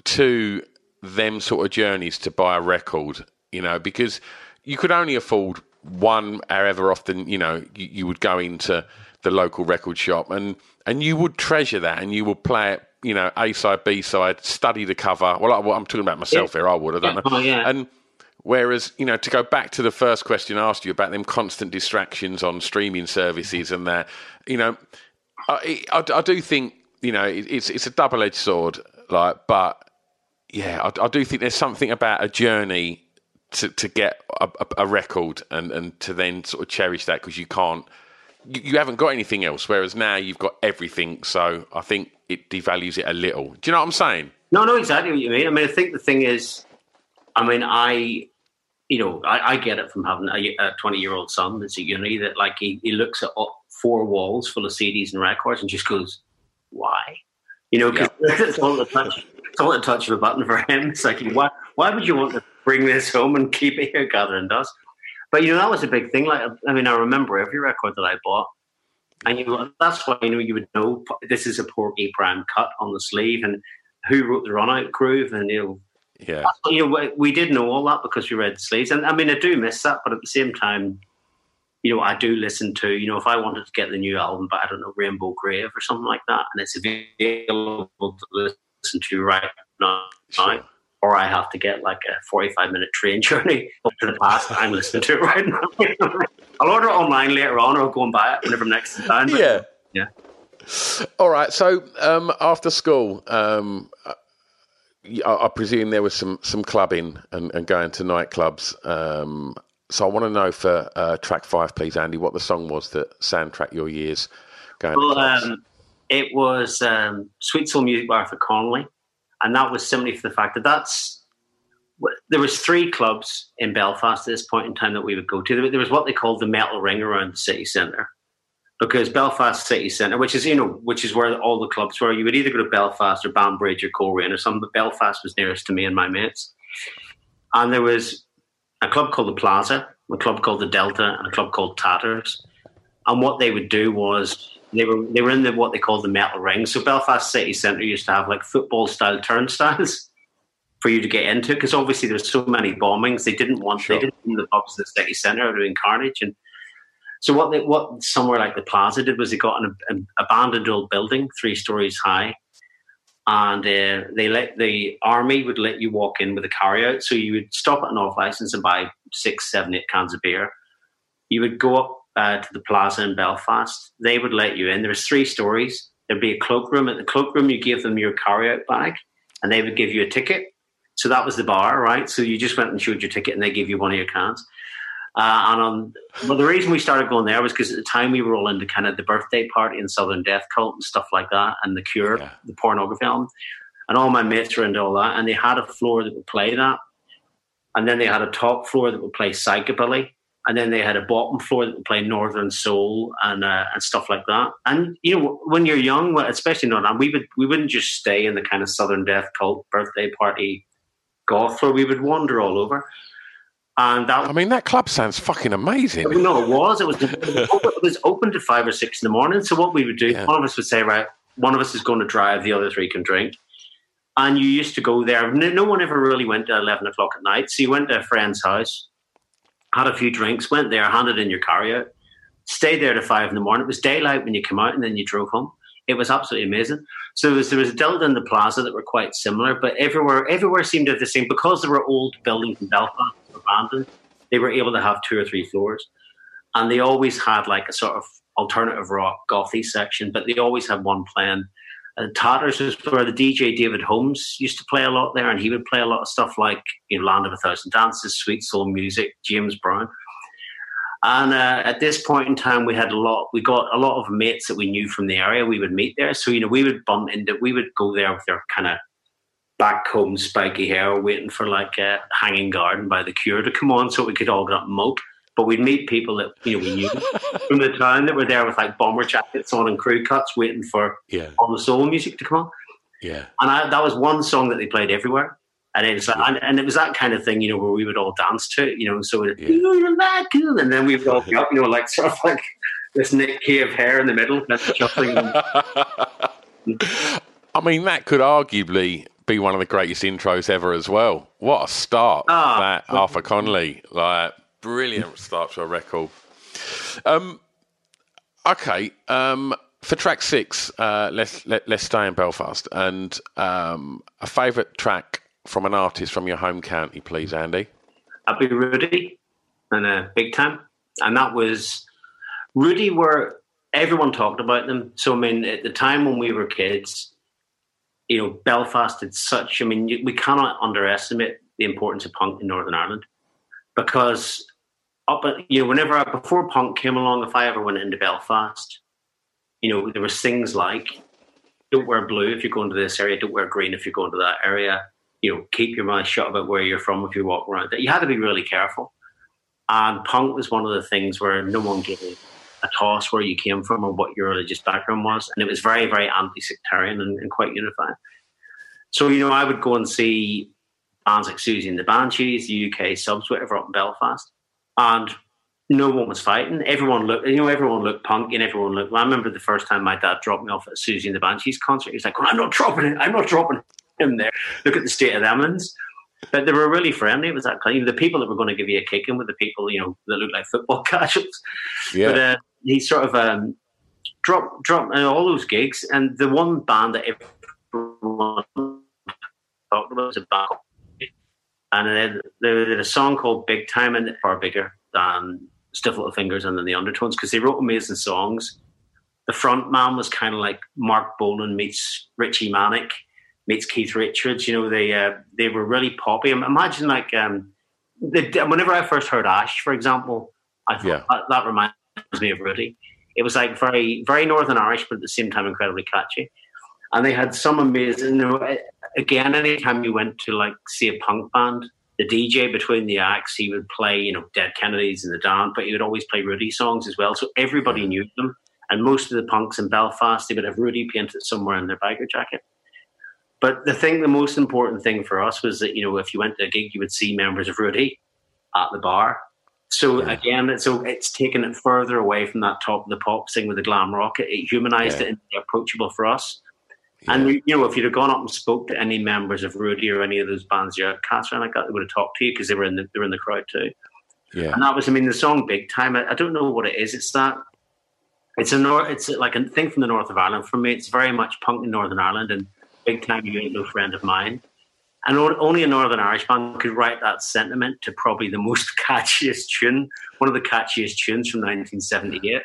to them sort of journeys to buy a record, you know, because you could only afford one however often, you know, you, you would go into the local record shop and and you would treasure that and you would play it you know, A side, B side, study the cover. Well, I, am talking about myself Yeah. here. I would. I don't Yeah. know. Oh, yeah. And whereas, you know, to go back to the first question I asked you about them constant distractions on streaming services and that, you know, I, I, I do think, you know, it, it's it's a double edged sword. Like, but yeah, I, I do think there's something about a journey to, to get a, a, record and, and to then sort of cherish that because you can't, you, you haven't got anything else. Whereas now you've got everything. So I think it devalues it a little. Do you know what I'm saying? No, no, exactly what you mean. I mean, I think the thing is, I mean, I, you know, I, I get it from having a 20 year old son that's at uni that, like, he, he looks at four walls full of CDs and records and just goes, why? You know, because it's all the touch. It's all the touch of a button for him. It's like, why? Why would you want to bring this home and keep it here gathering dust? But you know, that was a big thing. Like, I mean, I remember every record that I bought, and you know, that's why you know you would know this is a Porky Prime cut on the sleeve, and who wrote the run out groove, and you know, Yeah. you know, we- did know all that because we read the sleeves, and I mean, I do miss that, but at the same time, you know, I do listen to, you know, if I wanted to get the new album, but I don't know, Rainbow Grave or something like that, and it's available to listen to right now, Sure. or I have to get like a forty-five minute train *laughs* journey up to the past, I'm listening to it right now. *laughs* I'll order it online later on, or I'll go and buy it whenever I'm next in town. Yeah. yeah. All right. So um, after school, um, I, I presume there was some, some clubbing and, and going to nightclubs. Um, so I want to know for uh, track five, please, Andy, what the song was that soundtracked your years going to Well, um, it was um, Sweet Soul Music by Arthur Conley, and that was simply for the fact that that's there was three clubs in Belfast at this point in time that we would go to. There- There was what they called the Metal Ring around the city centre, because Belfast City Centre, which is you know which is where all the clubs were, you would either go to Belfast or Banbridge or Coleraine or something. But Belfast was nearest to me and my mates, and there was a club called the Plaza, a club called the Delta, and a club called Tatters. And what they would do was they were they were in the what they called the metal ring. So Belfast City Centre used to have like football style turnstiles *laughs* for you to get into because obviously there was so many bombings. They didn't want Sure. they didn't want the pubs in the city centre doing carnage. And so what they, what somewhere like the Plaza did was they got an, an abandoned old building, three stories high, and uh, they let the army would let you walk in with a carryout. So you would stop at an off license and buy six, seven, eight cans of beer. You would go up uh, to the plaza in Belfast. They would let you in. There was three stories. There'd be a cloakroom. At the cloakroom, you give them your carryout bag, and they would give you a ticket. So that was the bar, right? So you just went and showed your ticket, and they gave you one of your cans. Uh, and on, well, the reason we started going there was because at the time we were all into kind of the birthday party and Southern Death Cult and stuff like that, and the Cure, Yeah. the pornography album, and all my mates were into all that. And they had a floor that would play that, and then they had a top floor that would play psychobilly, and then they had a bottom floor that would play northern soul and uh, and stuff like that. And you know, when you're young, especially not now, we would we wouldn't just stay in the kind of Southern Death Cult birthday party goth floor. We would wander all over. And that I mean, that club sounds fucking amazing. no, it was. It was, it was open, it was open to five or six in the morning. So what we would do, Yeah. one of us would say, right, one of us is going to drive, the other three can drink. And you used to go there. No, no one ever really went to eleven o'clock at night. So you went to a friend's house, had a few drinks, went there, handed in your carryout, stayed there to five in the morning. It was daylight when you came out, and then you drove home. It was absolutely amazing. So there was, there was a Delta and the Plaza that were quite similar, but everywhere everywhere seemed to have the same because there were old buildings in Belfast abandoned. They were able to have two or three floors, and they always had like a sort of alternative rock gothy section, but they always had one playing. Uh, Tatters was where the DJ David Holmes used to play a lot there, and he would play a lot of stuff like you know, Land of a Thousand Dances, Sweet Soul Music, James Brown. And uh, at this point in time, we had a lot. We got a lot of mates that we knew from the area. We would meet there, so you know we would bump into. We would go there with their kind of back home spiky hair, waiting for like a hanging garden by the Cure to come on, so we could all get up and mope. But we'd meet people that you know we knew *laughs* from the town that were there with like bomber jackets on and crew cuts, waiting for Yeah, all the soul music to come on. yeah. And I, that was one song that they played everywhere. And it's like, and, and it was that kind of thing, you know, where we would all dance to it, you know. So it, Yeah. you know, you're that cool, and then we'd all *laughs* be up, you know, like sort of like this Nick Cave hair in the middle, that's. *laughs* I mean, that could arguably be one of the greatest intros ever as well. What a start, Ah. that Arthur Conley. Like, brilliant start to a record. Um, okay, um, for track six, uh, let's let, let's stay in Belfast and um, a favourite track from an artist from your home county, please, Andy. Happy Rudi and uh, Big Time, and that was Rudi. Were everyone talked about them? So I mean, at the time when we were kids, you know, Belfast had such. I mean, we cannot underestimate the importance of punk in Northern Ireland because up you know, whenever I, before punk came along, if I ever went into Belfast, you know, there was things like don't wear blue if you're going to this area, don't wear green if you're going to that area. You know, keep your mouth shut about where you're from if you walk around. You had to be really careful. And punk was one of the things where no one gave a toss where you came from or what your religious background was. And it was very, very anti sectarian and, and, quite unifying. So, you know, I would go and see bands like Siouxsie and the Banshees, the UK subs, whatever up in Belfast. And no one was fighting. Everyone looked, you know, everyone looked punk and everyone looked. Well, I remember the first time my dad dropped me off at Siouxsie and the Banshees concert. He was like, well, I'm not dropping it. I'm not dropping him there. Look at the state of them ones. But they were really friendly. It was that kind. The people that were going to give you a kicking were the people, you know, that looked like football *laughs* casuals. Yeah. But uh, he sort of um, dropped, dropped uh, all those gigs. And the one band that everyone talked about was a band and then they did a song called Big Time and it far bigger than Stiff Little Fingers and then the Undertones because they wrote amazing songs. The front man was kind of like Marc Bolan meets Richey Manic meets Keith Richards. You know, they uh, they were really poppy. Imagine like um, whenever I first heard Ash, for example, I thought yeah. that, that reminds me of Rudi. It was like very very Northern Irish, but at the same time incredibly catchy. And they had some amazing. You know, again, anytime you went to like see a punk band, the DJ between the acts, he would play, you know, Dead Kennedys and the Damned, but he would always play Rudi songs as well. So everybody knew them. And most of the punks in Belfast, they would have Rudi painted somewhere in their biker jacket. But the thing, the most important thing for us was that, you know, if you went to a gig, you would see members of Rudi at the bar. So again, so it's taken it further away from that top of the pop thing with the glam rock. It, it humanized yeah. it and approachable for us. Yeah. And you know, if you'd have gone up and spoke to any members of Rudi or any of those bands, yeah, Catherine, like that, they would have talked to you because they were in the they were in the crowd too. Yeah. And that was, I mean, the song "Big Time." I, I don't know what it is. It's that. It's a nor- It's like a thing from the north of Ireland. For me, it's very much punk in Northern Ireland, and "Big Time" you ain't no friend of mine. And only a Northern Irish band could write that sentiment to probably the most *laughs* catchiest tune, one of the catchiest tunes from 1978.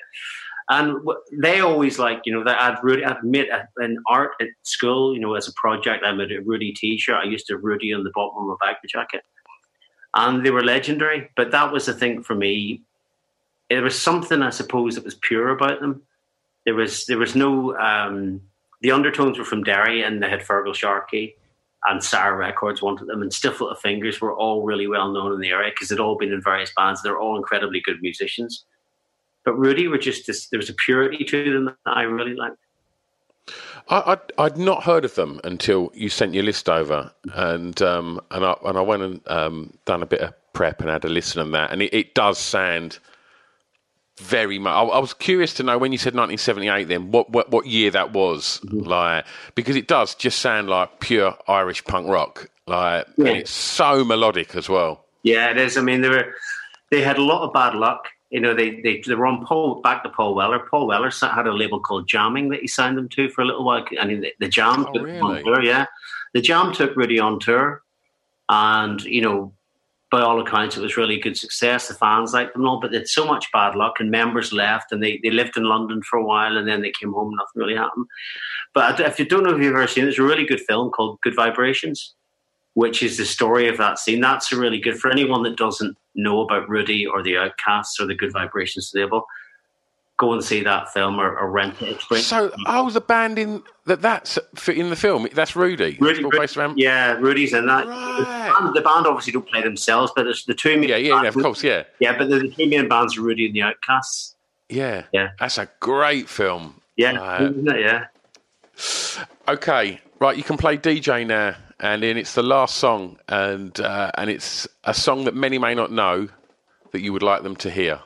And they always like, you know, that I'd Rudi, I'd made an art at school, you know, as a project. I made a Rudi T-shirt. I used to Rudi on the bottom of my biker jacket, and they were legendary. But that was the thing for me. There was something, I suppose, that was pure about them. There was there was no um, the undertones were from Derry, and they had Feargal Sharkey and Sire Records wanted them, and Stiff Little Fingers were all really well known in the area because they'd all been in various bands. They're all incredibly good musicians. But Rudi were just this, there was a purity to them that I really liked. I, would I'd not heard of them until you sent your list over, and um, and I and I went and um, done a bit of prep and had a listen on that, and it, it does sound very much. I, I, was curious to know when you said 1978, then what what, what year that was, mm-hmm. like because it does just sound like pure Irish punk rock, like yeah. and it's so melodic as well. Yeah, it is. I mean, they were they had a lot of bad luck you know, they, they, they were on Paul, back to Paul Weller. Paul Weller had a label called Jamming that he signed them to for a little while. I mean, the, the Jam oh, took really? tour, yeah. The Jam took Rudi on tour. And, you know, by all accounts, it was really good success. The fans liked them all, but they had so much bad luck, and members left, and they, they lived in London for a while, and then they came home, nothing really happened. But if you don't know if you've ever seen it, there's a really good film called Good Vibrations which is the story of that scene. That's really good for anyone that doesn't know about Rudi or the Outcasts or the Good Vibrations label. Go and see that film or, or rent it. So, oh, the band in that that's in the film. That's Rudi. Rudi, Rudi. Yeah, Rudi's in that. Right. The, band, the, band, obviously don't play themselves, but it's the two main. Yeah, yeah, yeah, of course, yeah. Yeah, but the, the two main bands are Rudi and the Outcasts. Yeah, yeah, that's a great film. Yeah, uh, yeah. Okay, right. You can play DJ now and then it's the last song, and uh, and it's a song that many may not know that you would like them to hear.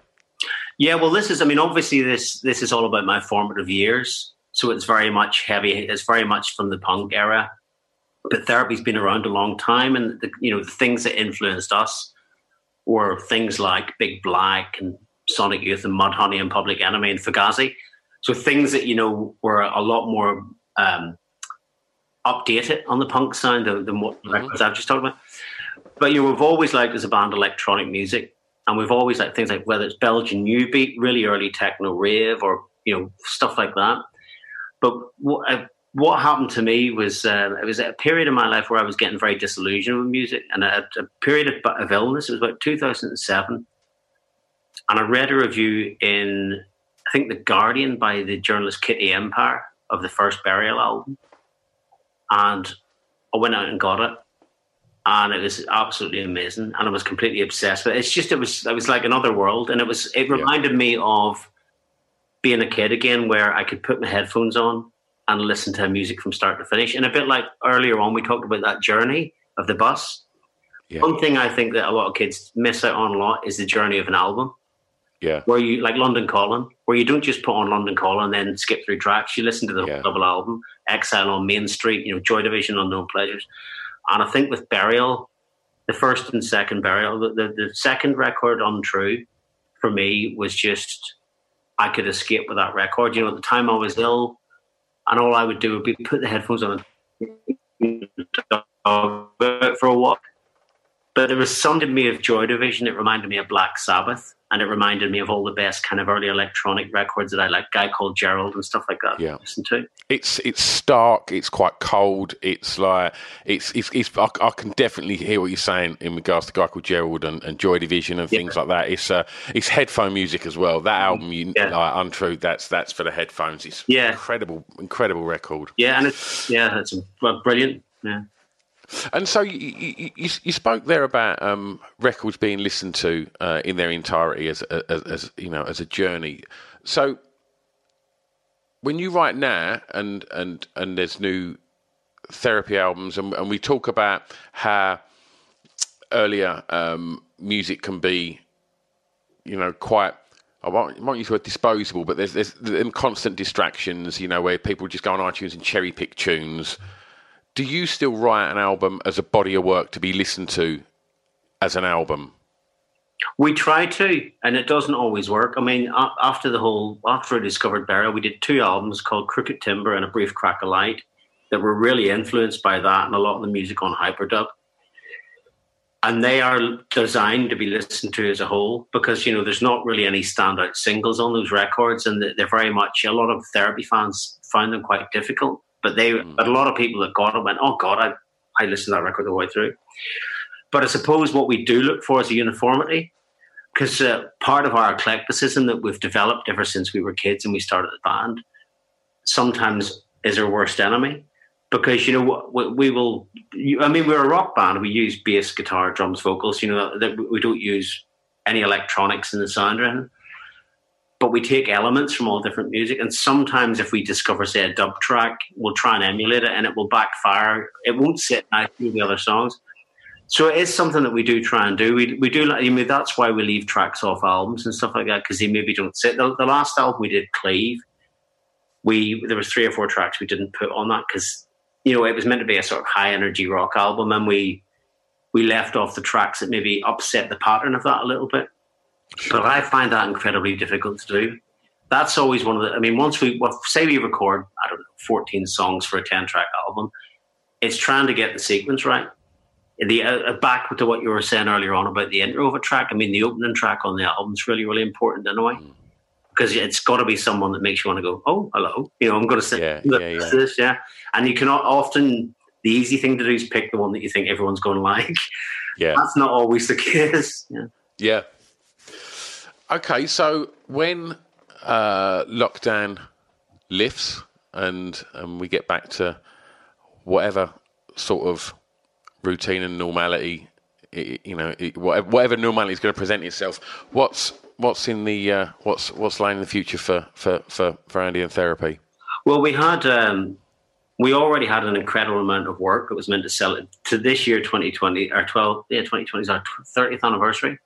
Yeah, well, this is. I mean, obviously, this this is all about my formative years, so it's very much heavy. It's very much from the punk era, but therapy's been around a long time, and the, you know the things that influenced us were things like Big Black and Sonic Youth and Mudhoney and Public Enemy and Fugazi. So things that you know were a lot more um, updated on the punk sound than, than what records I've just talked about. But you know, we've always liked as a band electronic music, and we've always liked things like whether it's Belgian new beat, really early techno rave, or you know stuff like that. But what uh, what happened to me was uh, it was a period in my life where I was getting very disillusioned with music, and a, a period of, of illness. It was about 2007, and I read a review in I think the Guardian by the journalist Kitty Empire of the first Burial album, and I went out and got it, and it was absolutely amazing, and I was completely obsessed with it. It's just it was it was like another world, and it was it reminded yeah. me of being a kid again, where I could put my headphones on and listen to music from start to finish, and a bit like earlier on we talked about that journey of the bus. Yeah. One thing I think that a lot of kids miss out on a lot is the journey of an album. Yeah. Where you like London Calling, where you don't just put on London Calling and then skip through tracks. You listen to the yeah. double album, Exile on Main Street, you know, Joy Division, Unknown Pleasures. And I think with Burial, the first and second Burial, the, the, the second record, Untrue, for me was just, I could escape with that record. You know, at the time I was ill, and all I would do would be put the headphones on and for a walk. But there was something to me of Joy Division. It reminded me of Black Sabbath and it reminded me of all the best kind of early electronic records that I like, guy called Gerald and stuff like that. Yeah, listen to. It's it's stark. It's quite cold. It's like it's it's, it's I, I, can definitely hear what you're saying in regards to guy called Gerald and, and Joy Division and yeah. things like that. It's uh, it's headphone music as well. That album, you, yeah. like, Untrue, that's that's for the headphones. It's yeah. incredible, incredible record. Yeah, and it's yeah, it's brilliant. Yeah. And so you, you, you, spoke there about um, records being listened to uh, in their entirety as, as, as, you know as a journey. So when you write now and and and there's new therapy albums and, and we talk about how earlier um, music can be you know quite I won't, I won't use the word disposable, but there's there's constant distractions, you know, where people just go on iTunes and cherry pick tunes do you still write an album as a body of work to be listened to as an album? We try to, and it doesn't always work. I mean, after the whole, after I discovered Burial, we did two albums called Crooked Timber and A Brief Crack of Light that were really influenced by that and a lot of the music on Hyperdub. And they are designed to be listened to as a whole because, you know, there's not really any standout singles on those records. And they're very much, a lot of therapy fans find them quite difficult. But they, mm. but a lot of people that got it went, "Oh God, I, I listened to that record the way through." But I suppose what we do look for is a uniformity, because uh, part of our eclecticism that we've developed ever since we were kids and we started the band, sometimes is our worst enemy. Because you know we, we will. You, I mean, we're a rock band. We use bass, guitar, drums, vocals. You know that we don't use any electronics in the sound or anything but we take elements from all different music. And sometimes, if we discover, say, a dub track, we'll try and emulate it, and it will backfire. It won't sit nicely with the other songs. So it is something that we do try and do. We we do. I mean, that's why we leave tracks off albums and stuff like that because they maybe don't sit. The, the, last album we did, Cleave, we there was three or four tracks we didn't put on that because you know it was meant to be a sort of high energy rock album, and we we left off the tracks that maybe upset the pattern of that a little bit. But I find that incredibly difficult to do. That's always one of the. I mean, once we well, say we record, I don't know, fourteen songs for a ten track album, it's trying to get the sequence right. The uh, uh, back to what you were saying earlier on about the intro of a track. I mean, the opening track on the album is really, really important in a way because it's got to be someone that makes you want to go, oh, hello, you know, I'm going to say yeah, yeah, yeah. this, yeah. And you cannot often the easy thing to do is pick the one that you think everyone's going *laughs* to like. Yeah, that's not always the *laughs* case. Yeah, yeah, Okay, so when uh, lockdown lifts and and we get back to whatever sort of routine and normality, you know, whatever, whatever normality is going to present itself, what's what's in the uh, what's what's lying in the future for for for, for Andy and therapy? Well, we had um, we already had an incredible amount of work that was meant to sell it to this year, 2020 or 12, yeah, 2020 is our 30th anniversary.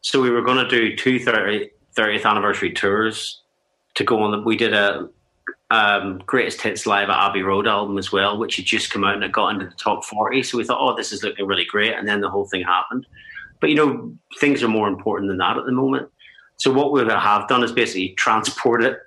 So we were going to do two 30, 30th anniversary tours to go on. We did a um, greatest hits live at Abbey Road album as well, which had just come out and it got into the top 40. So we thought, oh, this is looking really great. And then the whole thing happened. But you know, things are more important than that at the moment. So what we have done is basically transport it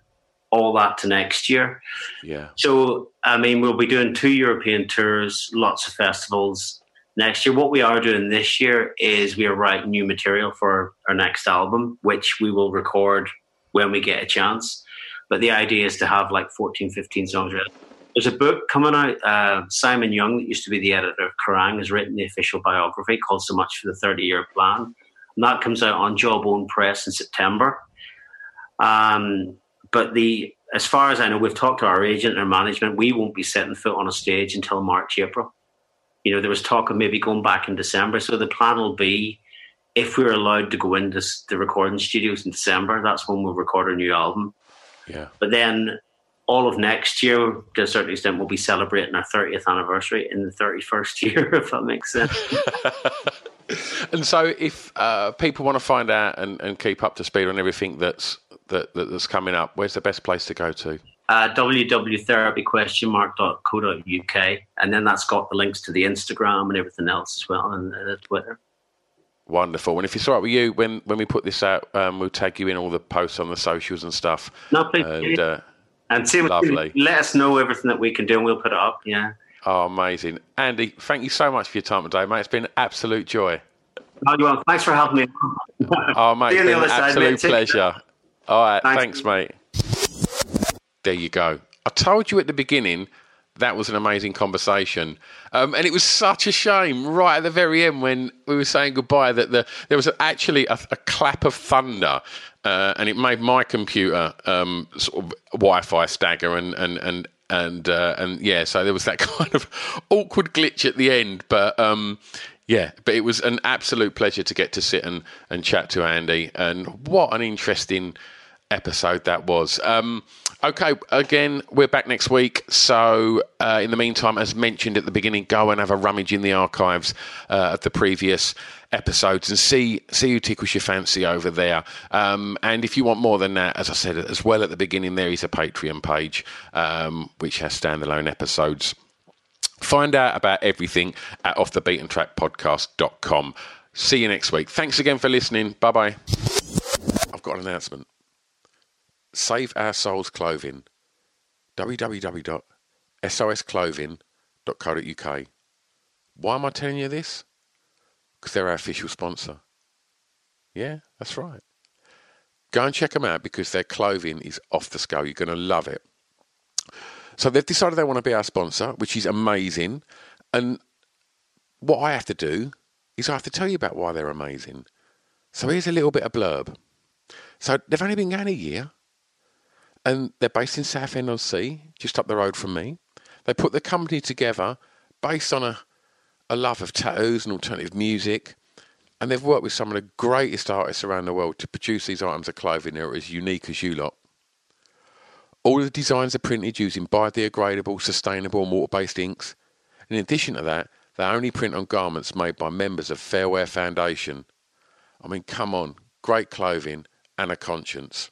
all that to next year. Yeah. So, I mean, we'll be doing two European tours, lots of festivals next year. What we are doing this year is we are writing new material for our next album, which we will record when we get a chance. But the idea is to have like 14, 15 songs ready. There's a book coming out. Uh, Simon Young, that used to be the editor of Kerrang, has written the official biography called So Much for the 30 Year Plan. And that comes out on Jawbone Press in September. Um, but the as far as I know, we've talked to our agent and our management. We won't be setting foot on a stage until March, April. You know, there was talk of maybe going back in December. So the plan will be, if we're allowed to go into the recording studios in December, that's when we'll record our new album. Yeah. But then all of next year, to a certain extent, we'll be celebrating our 30th anniversary in the 31st *laughs* year, if that makes sense. *laughs* and so, if uh, people want to find out and, and keep up to speed on everything that's that, that's coming up, where's the best place to go to? Uh, www.therapyquestionmark.co.uk, and then that's got the links to the Instagram and everything else as well, and uh, Twitter. Wonderful. And if it's all right with you, when when we put this out, um, we'll tag you in all the posts on the socials and stuff. No, please. And, uh, and see, lovely. let us know everything that we can do, and we'll put it up. Yeah. Oh, amazing, Andy! Thank you so much for your time today, mate. It's been an absolute joy. Oh, well, thanks for helping me. Oh, mate, *laughs* it's been an side, absolute pleasure. All right, Thanks. thanks, mate. There you go. I told you at the beginning that was an amazing conversation, um, and it was such a shame right at the very end when we were saying goodbye that the, there was actually a, a clap of thunder, uh, and it made my computer um, sort of Wi-Fi stagger and and and. And uh, and yeah, so there was that *laughs* kind of awkward glitch at the end, but um, yeah, but it was an absolute pleasure to get to sit and, and chat to Andy. And what an interesting episode that was. Um, okay, again, we're back next week. So, uh, in the meantime, as mentioned at the beginning, go and have a rummage in the archives uh, of the previous episodes and see see who tickles your fancy over there. Um, and if you want more than that, as I said as well at the beginning, there is a Patreon page um, which has standalone episodes. Find out about everything at offthebeatentrackpodcast.com. See you next week. Thanks again for listening. Bye bye. I've got an announcement. Save Our Souls Clothing. www.sosclothing.co.uk. Why am I telling you this? Because they're our official sponsor. Yeah, that's right. Go and check them out because their clothing is off the scale. You're going to love it. So they've decided they want to be our sponsor, which is amazing. And what I have to do is I have to tell you about why they're amazing. So here's a little bit of blurb. So they've only been going a year, and they're based in Southend on Sea, just up the road from me. They put the company together based on a, a love of tattoos and alternative music, and they've worked with some of the greatest artists around the world to produce these items of clothing that are as unique as you lot. All the designs are printed using biodegradable, sustainable, and water-based inks. In addition to that, they only print on garments made by members of Fairwear Foundation. I mean, come on, great clothing and a conscience.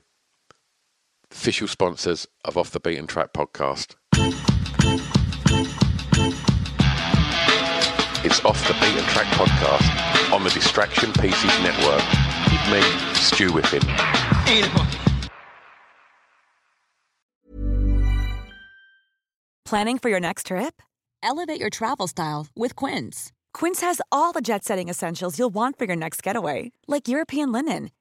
Official sponsors of Off the Beaten Track podcast. It's Off the Beaten Track podcast on the Distraction Pieces Network with me, Stu Whiffen. Planning for your next trip? Elevate your travel style with Quince. Quince has all the jet setting essentials you'll want for your next getaway, like European linen,